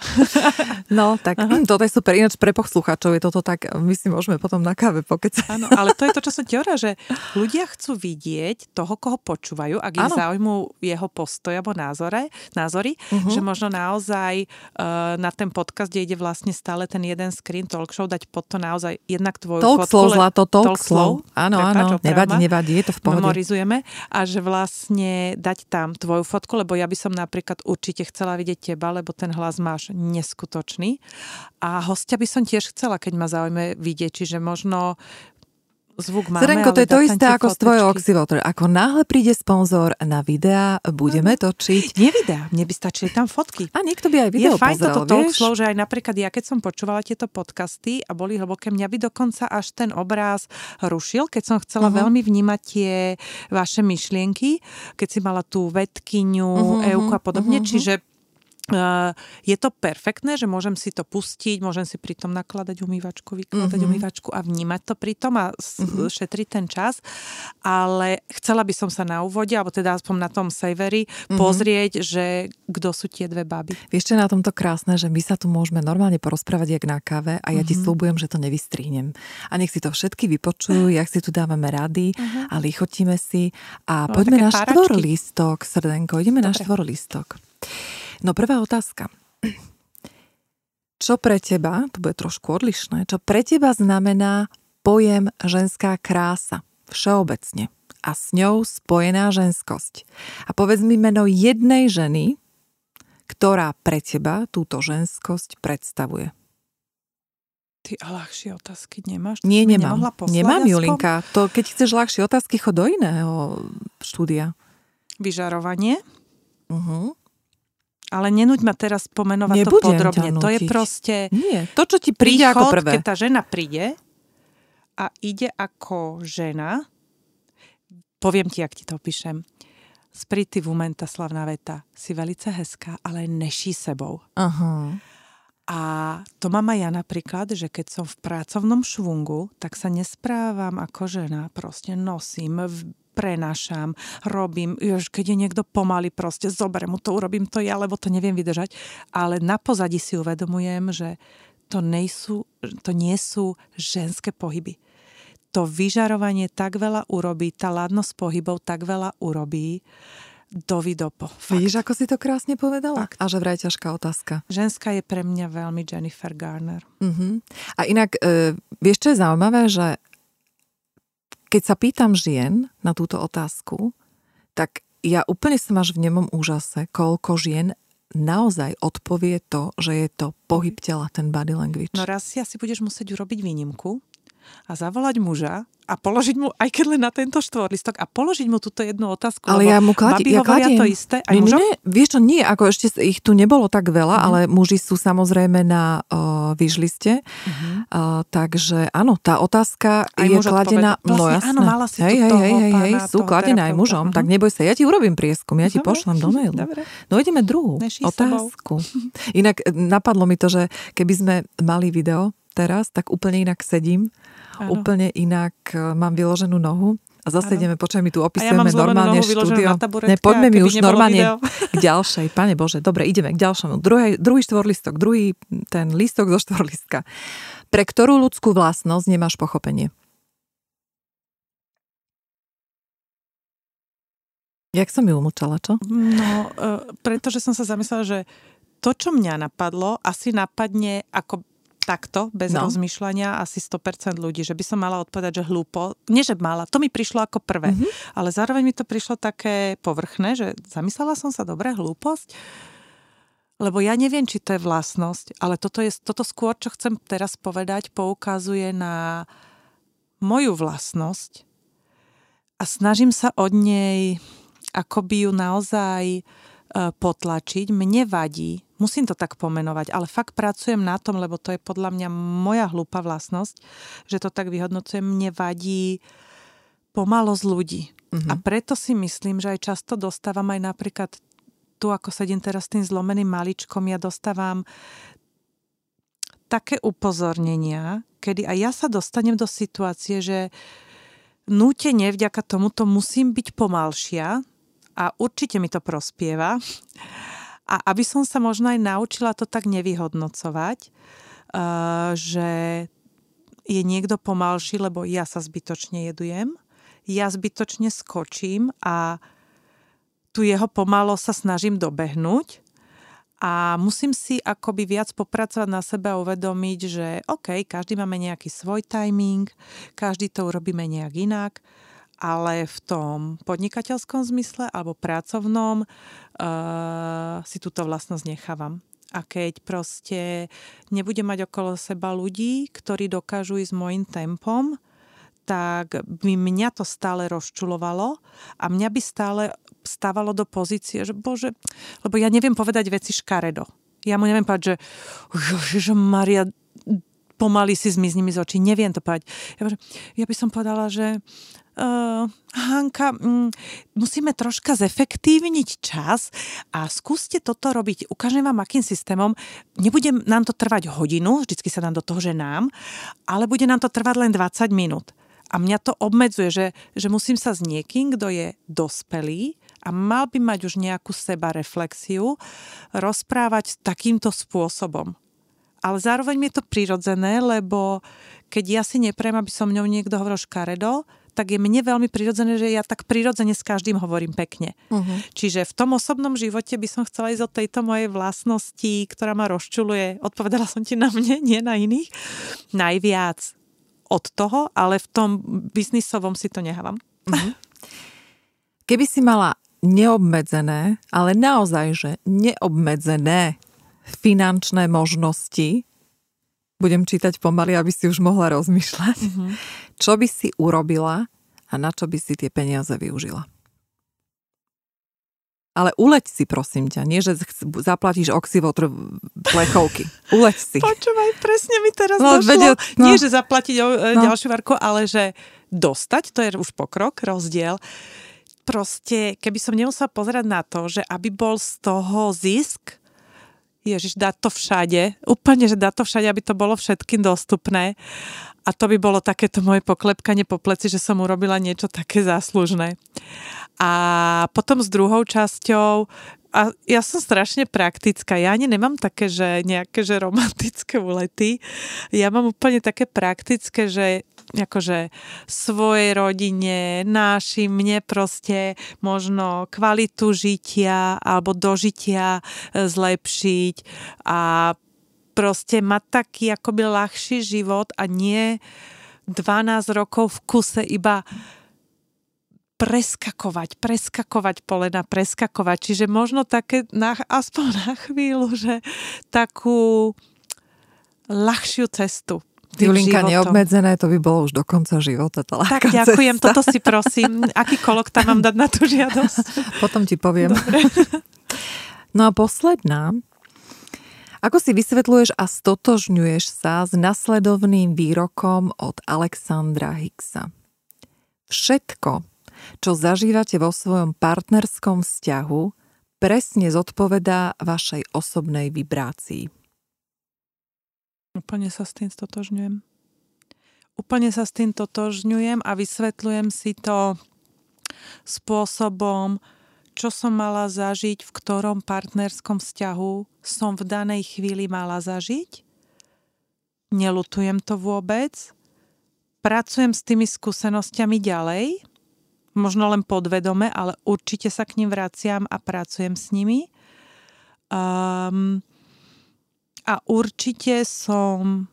No, tak Aha. toto je super. Ináč pre poslucháčov je toto tak, my si môžeme potom na káve pokecať. Áno, ale to je to, čo som ti hovorila, že ľudia chcú vidieť toho, koho počúvajú, ak ich zaujímu jeho postoj alebo názore, názory, uh-huh. že možno naozaj uh, na ten podcast, kde ide vlastne stále ten jeden screen talk show, dať pod to naozaj jednak tvoju talk fotku. Slow, zlato, talk, talk slow. Áno, áno, nevadí, nevadí, je to v pohode. Memorizujeme a že vlastne dať tam tvoju fotku, lebo ja by som napríklad určite chcela vidieť teba, lebo ten hlas máš neskutočný. A hostia by som tiež chcela, keď ma zaujme vidieť, čiže možno zvuk máme, Zrenko, to je to isté ako s tvojou Oxywater. Ako náhle príde sponzor na videá, budeme točiť. Nie videá, mne by stačili tam fotky. A niekto by aj video Je fajn pozrel, toto talk slow, že aj napríklad ja, keď som počúvala tieto podcasty a boli hlboké, mňa by dokonca až ten obráz rušil, keď som chcela uh-huh. veľmi vnímať tie vaše myšlienky, keď si mala tú vedkyňu, uh-huh, Euku a podobne, uh-huh. čiže je to perfektné, že môžem si to pustiť, môžem si pritom nakladať umývačku, vykladať mm-hmm. umývačku a vnímať to pritom a mm-hmm. šetriť ten čas. Ale chcela by som sa na úvode, alebo teda aspoň na tom saveri, mm-hmm. pozrieť, že kto sú tie dve baby. Vieš, čo na tomto krásne, že my sa tu môžeme normálne porozprávať jak na káve a ja mm-hmm. ti mhm. slúbujem, že to nevystrihnem. A nech si to všetky vypočujú, jak si tu dávame rady mm-hmm. a lichotíme si a no, poďme na štvorlistok, srdenko, ideme Dobre. na štvorlistok. No prvá otázka. Čo pre teba, to bude trošku odlišné, čo pre teba znamená pojem ženská krása všeobecne a s ňou spojená ženskosť? A povedz mi meno jednej ženy, ktorá pre teba túto ženskosť predstavuje. Ty a ľahšie otázky nemáš? Nie, nemám. Nemám, Julinka. To, keď chceš ľahšie otázky, chod do iného štúdia. Vyžarovanie. Uh-huh Ale nenúď ma teraz pomenovať Nebudem to podrobne. To je proste Nie, to, čo ti príde príchod, ako prvé. keď tá žena príde a ide ako žena, poviem ti, ak ti to opíšem. Sprity woman, tá slavná veta. Si velice hezká, ale neší sebou. Aha. A to mám aj ja napríklad, že keď som v pracovnom švungu, tak sa nesprávam ako žena. Proste nosím, prenášam, robím. Už keď je niekto pomaly, proste zoberiem mu to, urobím to ja, lebo to neviem vydržať. Ale na pozadí si uvedomujem, že to, nejsú, to nie sú ženské pohyby. To vyžarovanie tak veľa urobí, tá ladnosť pohybov tak veľa urobí, dovidopo. Fakt. Vidíš, ako si to krásne povedala? Fakt. A že vraj ťažká otázka. Ženská je pre mňa veľmi Jennifer Garner. Uh-huh. A inak, e, vieš, čo je zaujímavé, že keď sa pýtam žien na túto otázku, tak ja úplne som až v nemom úžase, koľko žien naozaj odpovie to, že je to pohyb tela, ten body language. No raz si asi budeš musieť urobiť výnimku a zavolať muža a položiť mu, aj keď len na tento štvorlistok, a položiť mu túto jednu otázku. ale ja mu kladí, ja kladiem. to isté, aj nie, nie, mužom? nie, vieš čo, nie, ako ešte ich tu nebolo tak veľa, Mhm. ale muži sú samozrejme na uh, vyžliste, Mhm. uh, takže áno, tá otázka Aj je kladená, odpovedal. no Vlastne jasné, áno, mala si hej, hej, hej, hej, hej, sú toho kladené aj mužom, Mhm. tak neboj sa, ja ti urobím prieskum, ja ti Dobre. pošlem do mailu. Dobre. No ideme druhú sebou. otázku. Inak e, napadlo mi to, že keby sme mali video teraz, tak úplne inak sedím, Áno. úplne inak e, mám vyloženú nohu a zase Áno. ideme, počkaj, my tu ja opisujeme zlomenú normálne štúdio. Ne, poďme mi už normálne video. k ďalšej. Pane Bože, dobre, ideme k ďalšomu. Druhý, druhý štvorlistok, druhý ten listok zo štvorlistka. Pre ktorú ľudskú vlastnosť nemáš pochopenie? Jak som ju umlčala, čo? No, uh, pretože som sa zamyslela, že to, čo mňa napadlo, asi napadne ako takto, bez No. rozmýšľania, asi 100% ľudí, že by som mala odpovedať, že hlúpo. Nie, že mala, to mi prišlo ako prvé, Mhm. mm-hmm. ale zároveň mi to prišlo také povrchné, že zamyslela som sa, dobre, hlúposť, lebo ja neviem, či to je vlastnosť, ale toto, je, toto skôr, čo chcem teraz povedať, poukazuje na moju vlastnosť a snažím sa od nej akoby ju naozaj potlačiť. Mne vadí, musím to tak pomenovať, ale fakt pracujem na tom, lebo to je podľa mňa moja hlúpa vlastnosť, že to tak vyhodnocujem. Mne vadí pomalosť ľudí. Mhm. A preto si myslím, že aj často dostávam aj napríklad tu, ako sedím teraz s tým zlomeným maličkom, ja dostávam také upozornenia, kedy aj ja sa dostanem do situácie, že nútene vďaka tomuto musím byť pomalšia a určite mi to prospieva. A aby som sa možno aj naučila to tak nevyhodnocovať, uh, že je niekto pomalší, lebo ja sa zbytočne jedujem, ja zbytočne skočím a tu jeho pomalo sa snažím dobehnúť a musím si akoby viac popracovať na sebe a uvedomiť, že OK, každý máme nejaký svoj timing, každý to urobíme nejak inak, ale v tom podnikateľskom zmysle alebo pracovnom uh, si túto vlastnosť nechávam. A keď proste nebudem mať okolo seba ľudí, ktorí dokážu ísť môjim tempom, tak by mňa to stále rozčulovalo a mňa by stále stávalo do pozície, že bože, lebo ja neviem povedať veci škaredo. Ja mu neviem povedať, že Ježiš Maria, pomaly si zmizni mi z očí. Neviem to povedať. Ja, ja by som povedala, že uh, Hanka, mm, musíme troška zefektívniť čas a skúste toto robiť. Ukážem vám, akým systémom. Nebude nám to trvať hodinu, vždycky sa nám do toho ženám, ale bude nám to trvať len 20 minút. A mňa to obmedzuje, že, že musím sa s niekým, kto je dospelý a mal by mať už nejakú seba reflexiu, rozprávať takýmto spôsobom. Ale zároveň mi je to prirodzené, lebo keď ja si neprem, aby som mňou niekto hovoril škaredo, tak je mne veľmi prirodzené, že ja tak prirodzene s každým hovorím pekne. Uh-huh. Čiže v tom osobnom živote by som chcela ísť od tejto mojej vlastnosti, ktorá ma rozčuluje. Odpovedala som ti na mne, nie na iných. Najviac od toho, ale v tom biznisovom si to nehávam. Uh-huh. Keby si mala neobmedzené, ale naozaj, že neobmedzené finančné možnosti, budem čítať pomaly, aby si už mohla rozmýšľať, Mhm. Čo by si urobila a na čo by si tie peniaze využila? Ale uleď si, prosím ťa. Nie, že zaplatíš oxyvotr plechovky. Uleď si. Počúvaj, presne mi teraz no, došlo. Vedia, no. Nie, že zaplatiť o, e, no. ďalšiu varku, ale že dostať, to je už pokrok, rozdiel. Proste, keby som nemusela pozerať na to, že aby bol z toho zisk, Ježiš, dá to všade. Úplne, že dá to všade, aby to bolo všetkým dostupné. A to by bolo takéto moje poklepkanie po pleci, že som urobila niečo také záslužné. A potom s druhou časťou, a ja som strašne praktická. Ja ani nemám také, že nejaké že romantické ulety. Ja mám úplne také praktické, že akože svojej rodine, našim, mne proste možno kvalitu žitia alebo dožitia e, zlepšiť a proste mať taký akoby ľahší život a nie 12 rokov v kuse iba preskakovať, preskakovať polena, preskakovať. Čiže možno také, na, aspoň na chvíľu, že takú ľahšiu cestu. Julinka neobmedzené, to by bolo už do konca života. Tá tak ďakujem, cesta. toto si prosím. Aký kolok tam mám dať na tú žiadosť? Potom ti poviem. Dobre. No a posledná. Ako si vysvetľuješ a stotožňuješ sa s nasledovným výrokom od Alexandra Hicksa? Všetko, čo zažívate vo svojom partnerskom vzťahu, presne zodpovedá vašej osobnej vibrácii. Úplne sa s tým stotožňujem. Úplne sa s tým totožňujem a vysvetľujem si to spôsobom, čo som mala zažiť, v ktorom partnerskom vzťahu som v danej chvíli mala zažiť. Nelutujem to vôbec. Pracujem s tými skúsenostiami ďalej možno len podvedome, ale určite sa k ním vraciam a pracujem s nimi. Um, a určite som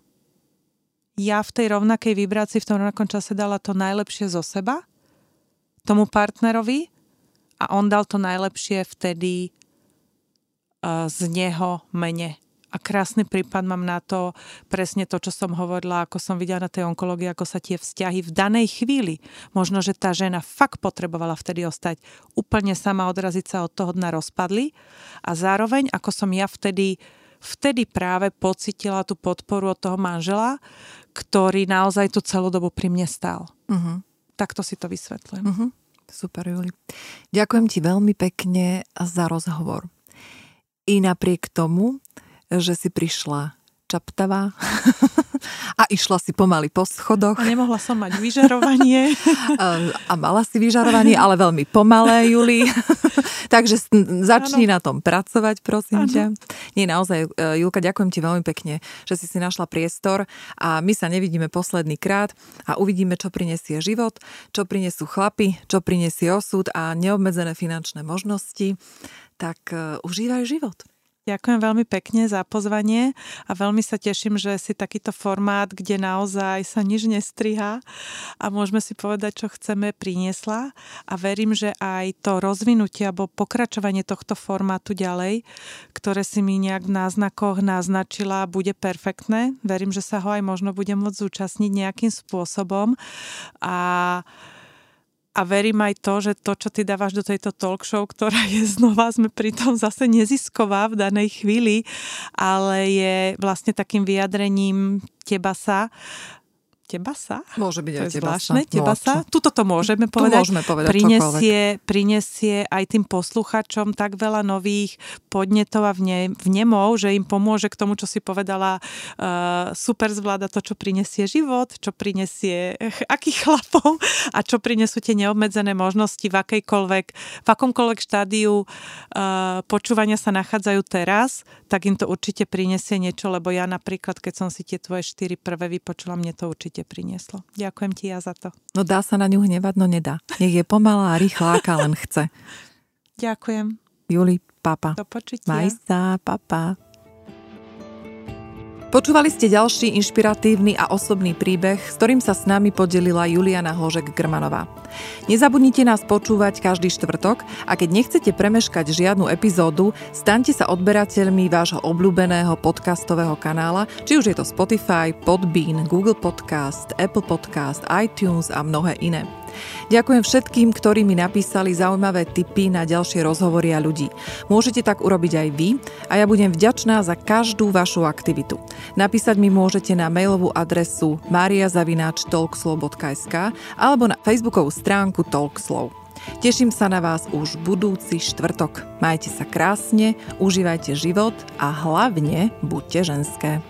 ja v tej rovnakej vibrácii v tom rovnakom čase dala to najlepšie zo seba tomu partnerovi a on dal to najlepšie vtedy uh, z neho mene. A krásny prípad mám na to presne to, čo som hovorila, ako som videla na tej onkológii, ako sa tie vzťahy v danej chvíli, možno, že tá žena fakt potrebovala vtedy ostať úplne sama, odraziť sa od toho dna rozpadli a zároveň, ako som ja vtedy vtedy práve pocitila tú podporu od toho manžela, ktorý naozaj tú celú dobu pri mne stál. Uh-huh. Takto si to vysvetľujem. Uh-huh. Super, Juli. Ďakujem ti veľmi pekne za rozhovor. I napriek tomu, že si prišla čaptavá a išla si pomaly po schodoch. A nemohla som mať vyžarovanie. a mala si vyžarovanie, ale veľmi pomalé, Juli. Takže začni ano. na tom pracovať, prosím ano. ťa. Nie, naozaj, e, Julka, ďakujem ti veľmi pekne, že si si našla priestor a my sa nevidíme posledný krát a uvidíme, čo prinesie život, čo prinesú chlapy, čo prinesie osud a neobmedzené finančné možnosti. Tak uh, užívaj život. Ďakujem veľmi pekne za pozvanie a veľmi sa teším, že si takýto formát, kde naozaj sa nič nestriha a môžeme si povedať, čo chceme, priniesla a verím, že aj to rozvinutie alebo pokračovanie tohto formátu ďalej, ktoré si mi nejak v náznakoch naznačila, bude perfektné. Verím, že sa ho aj možno budem môcť zúčastniť nejakým spôsobom a a verím aj to, že to, čo ty dávaš do tejto talk show, ktorá je znova, sme pritom zase nezisková v danej chvíli, ale je vlastne takým vyjadrením teba sa, teba sa. Môže byť aj teba sa. Teba sa. Tuto to môžeme povedať. Tu môžeme povedať prinesie, prinesie aj tým posluchačom tak veľa nových podnetov a vne, vnemov, že im pomôže k tomu, čo si povedala, uh, super zvláda to, čo prinesie život, čo prinesie akých chlapov a čo prinesú tie neobmedzené možnosti v akejkoľvek, v akomkoľvek štádiu uh, počúvania sa nachádzajú teraz, tak im to určite prinesie niečo, lebo ja napríklad, keď som si tie tvoje štyri prvé vypočula, mne to určite určite prinieslo. Ďakujem ti ja za to. No dá sa na ňu hnevať, no nedá. Nech je pomalá a rýchla, aká len chce. Ďakujem. Juli, papa. Do počutia. Maj sa, papa. Počúvali ste ďalší inšpiratívny a osobný príbeh, s ktorým sa s nami podelila Juliana Hložek-Grmanová. Nezabudnite nás počúvať každý štvrtok a keď nechcete premeškať žiadnu epizódu, staňte sa odberateľmi vášho obľúbeného podcastového kanála, či už je to Spotify, Podbean, Google Podcast, Apple Podcast, iTunes a mnohé iné. Ďakujem všetkým, ktorí mi napísali zaujímavé tipy na ďalšie rozhovory a ľudí. Môžete tak urobiť aj vy a ja budem vďačná za každú vašu aktivitu. Napísať mi môžete na mailovú adresu mariazavináčtalkslow.sk alebo na facebookovú stránku Talkslow. Teším sa na vás už budúci štvrtok. Majte sa krásne, užívajte život a hlavne buďte ženské.